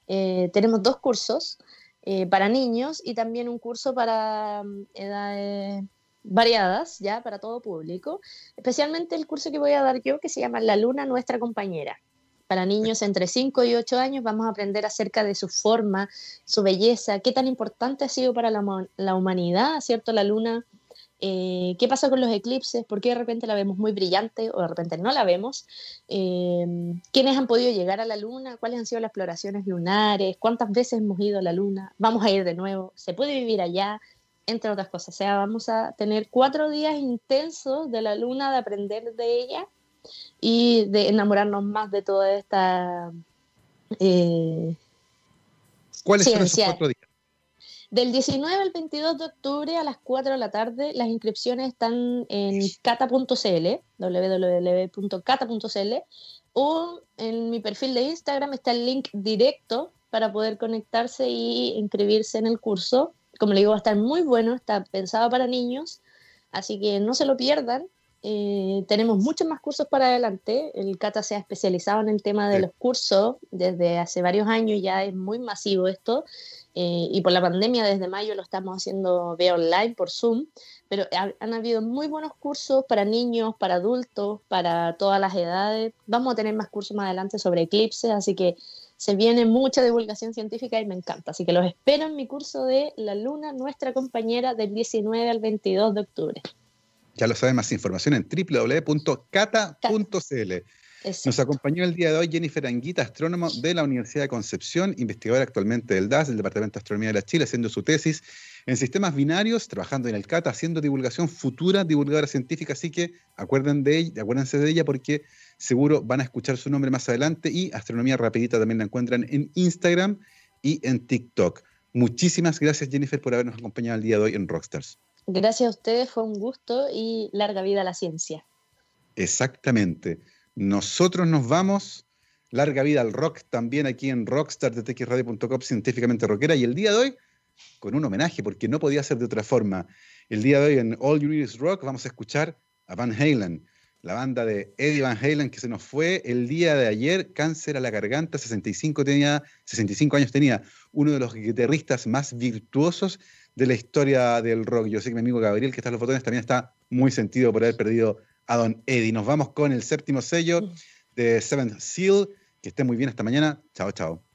Speaker 2: Eh, tenemos dos cursos eh, para niños y también un curso para mm, edades variadas, ya para todo público. Especialmente el curso que voy a dar yo, que se llama La Luna, nuestra compañera. Para niños entre 5 y 8 años vamos a aprender acerca de su forma, su belleza, qué tan importante ha sido para la, la humanidad, ¿cierto? La luna eh, ¿Qué pasa con los eclipses? ¿Por qué de repente la vemos muy brillante o de repente no la vemos? Eh, ¿Quiénes han podido llegar a la Luna? ¿Cuáles han sido las exploraciones lunares? ¿Cuántas veces hemos ido a la Luna? ¿Vamos a ir de nuevo? ¿Se puede vivir allá? Entre otras cosas. O sea, vamos a tener cuatro días intensos de la Luna, de aprender de ella y de enamorarnos más de toda esta... Eh,
Speaker 1: ¿Cuáles son esos cuatro días?
Speaker 2: Del 19 al 22 de octubre a las 4 de la tarde, las inscripciones están en cata.cl, www.cata.cl, o en mi perfil de Instagram está el link directo para poder conectarse y inscribirse en el curso. Como le digo, va a estar muy bueno, está pensado para niños, así que no se lo pierdan. Eh, tenemos muchos más cursos para adelante. El CATA se ha especializado en el tema de los cursos desde hace varios años, ya es muy masivo esto. Eh, y por la pandemia desde mayo lo estamos haciendo vía online por Zoom, pero han habido muy buenos cursos para niños, para adultos, para todas las edades. Vamos a tener más cursos más adelante sobre eclipses, así que se viene mucha divulgación científica y me encanta. Así que los espero en mi curso de La Luna, nuestra compañera, del 19 al 22 de octubre.
Speaker 1: Ya lo saben, más información en www.cata.cl. Nos acompañó el día de hoy Jennifer Anguita, astrónomo de la Universidad de Concepción, investigadora actualmente del DAS, del Departamento de Astronomía de la Chile, haciendo su tesis en sistemas binarios, trabajando en el CATA, haciendo divulgación futura, divulgadora científica. Así que acuerden de ella, acuérdense de ella porque seguro van a escuchar su nombre más adelante. Y Astronomía Rapidita también la encuentran en Instagram y en TikTok. Muchísimas gracias, Jennifer, por habernos acompañado el día de hoy en Rockstars.
Speaker 2: Gracias a ustedes, fue un gusto y larga vida a la ciencia.
Speaker 1: Exactamente. Nosotros nos vamos. Larga vida al rock también aquí en Rockstar de txradio.com, científicamente rockera. Y el día de hoy, con un homenaje, porque no podía ser de otra forma. El día de hoy en All You Need Is Rock vamos a escuchar a Van Halen, la banda de Eddie Van Halen que se nos fue el día de ayer, cáncer a la garganta, 65, tenía, 65 años tenía, uno de los guitarristas más virtuosos de la historia del rock. Yo sé que mi amigo Gabriel, que está en los botones, también está muy sentido por haber perdido a don Eddie. Nos vamos con el séptimo sello de Seventh Seal. Que esté muy bien esta mañana. Chao, chao.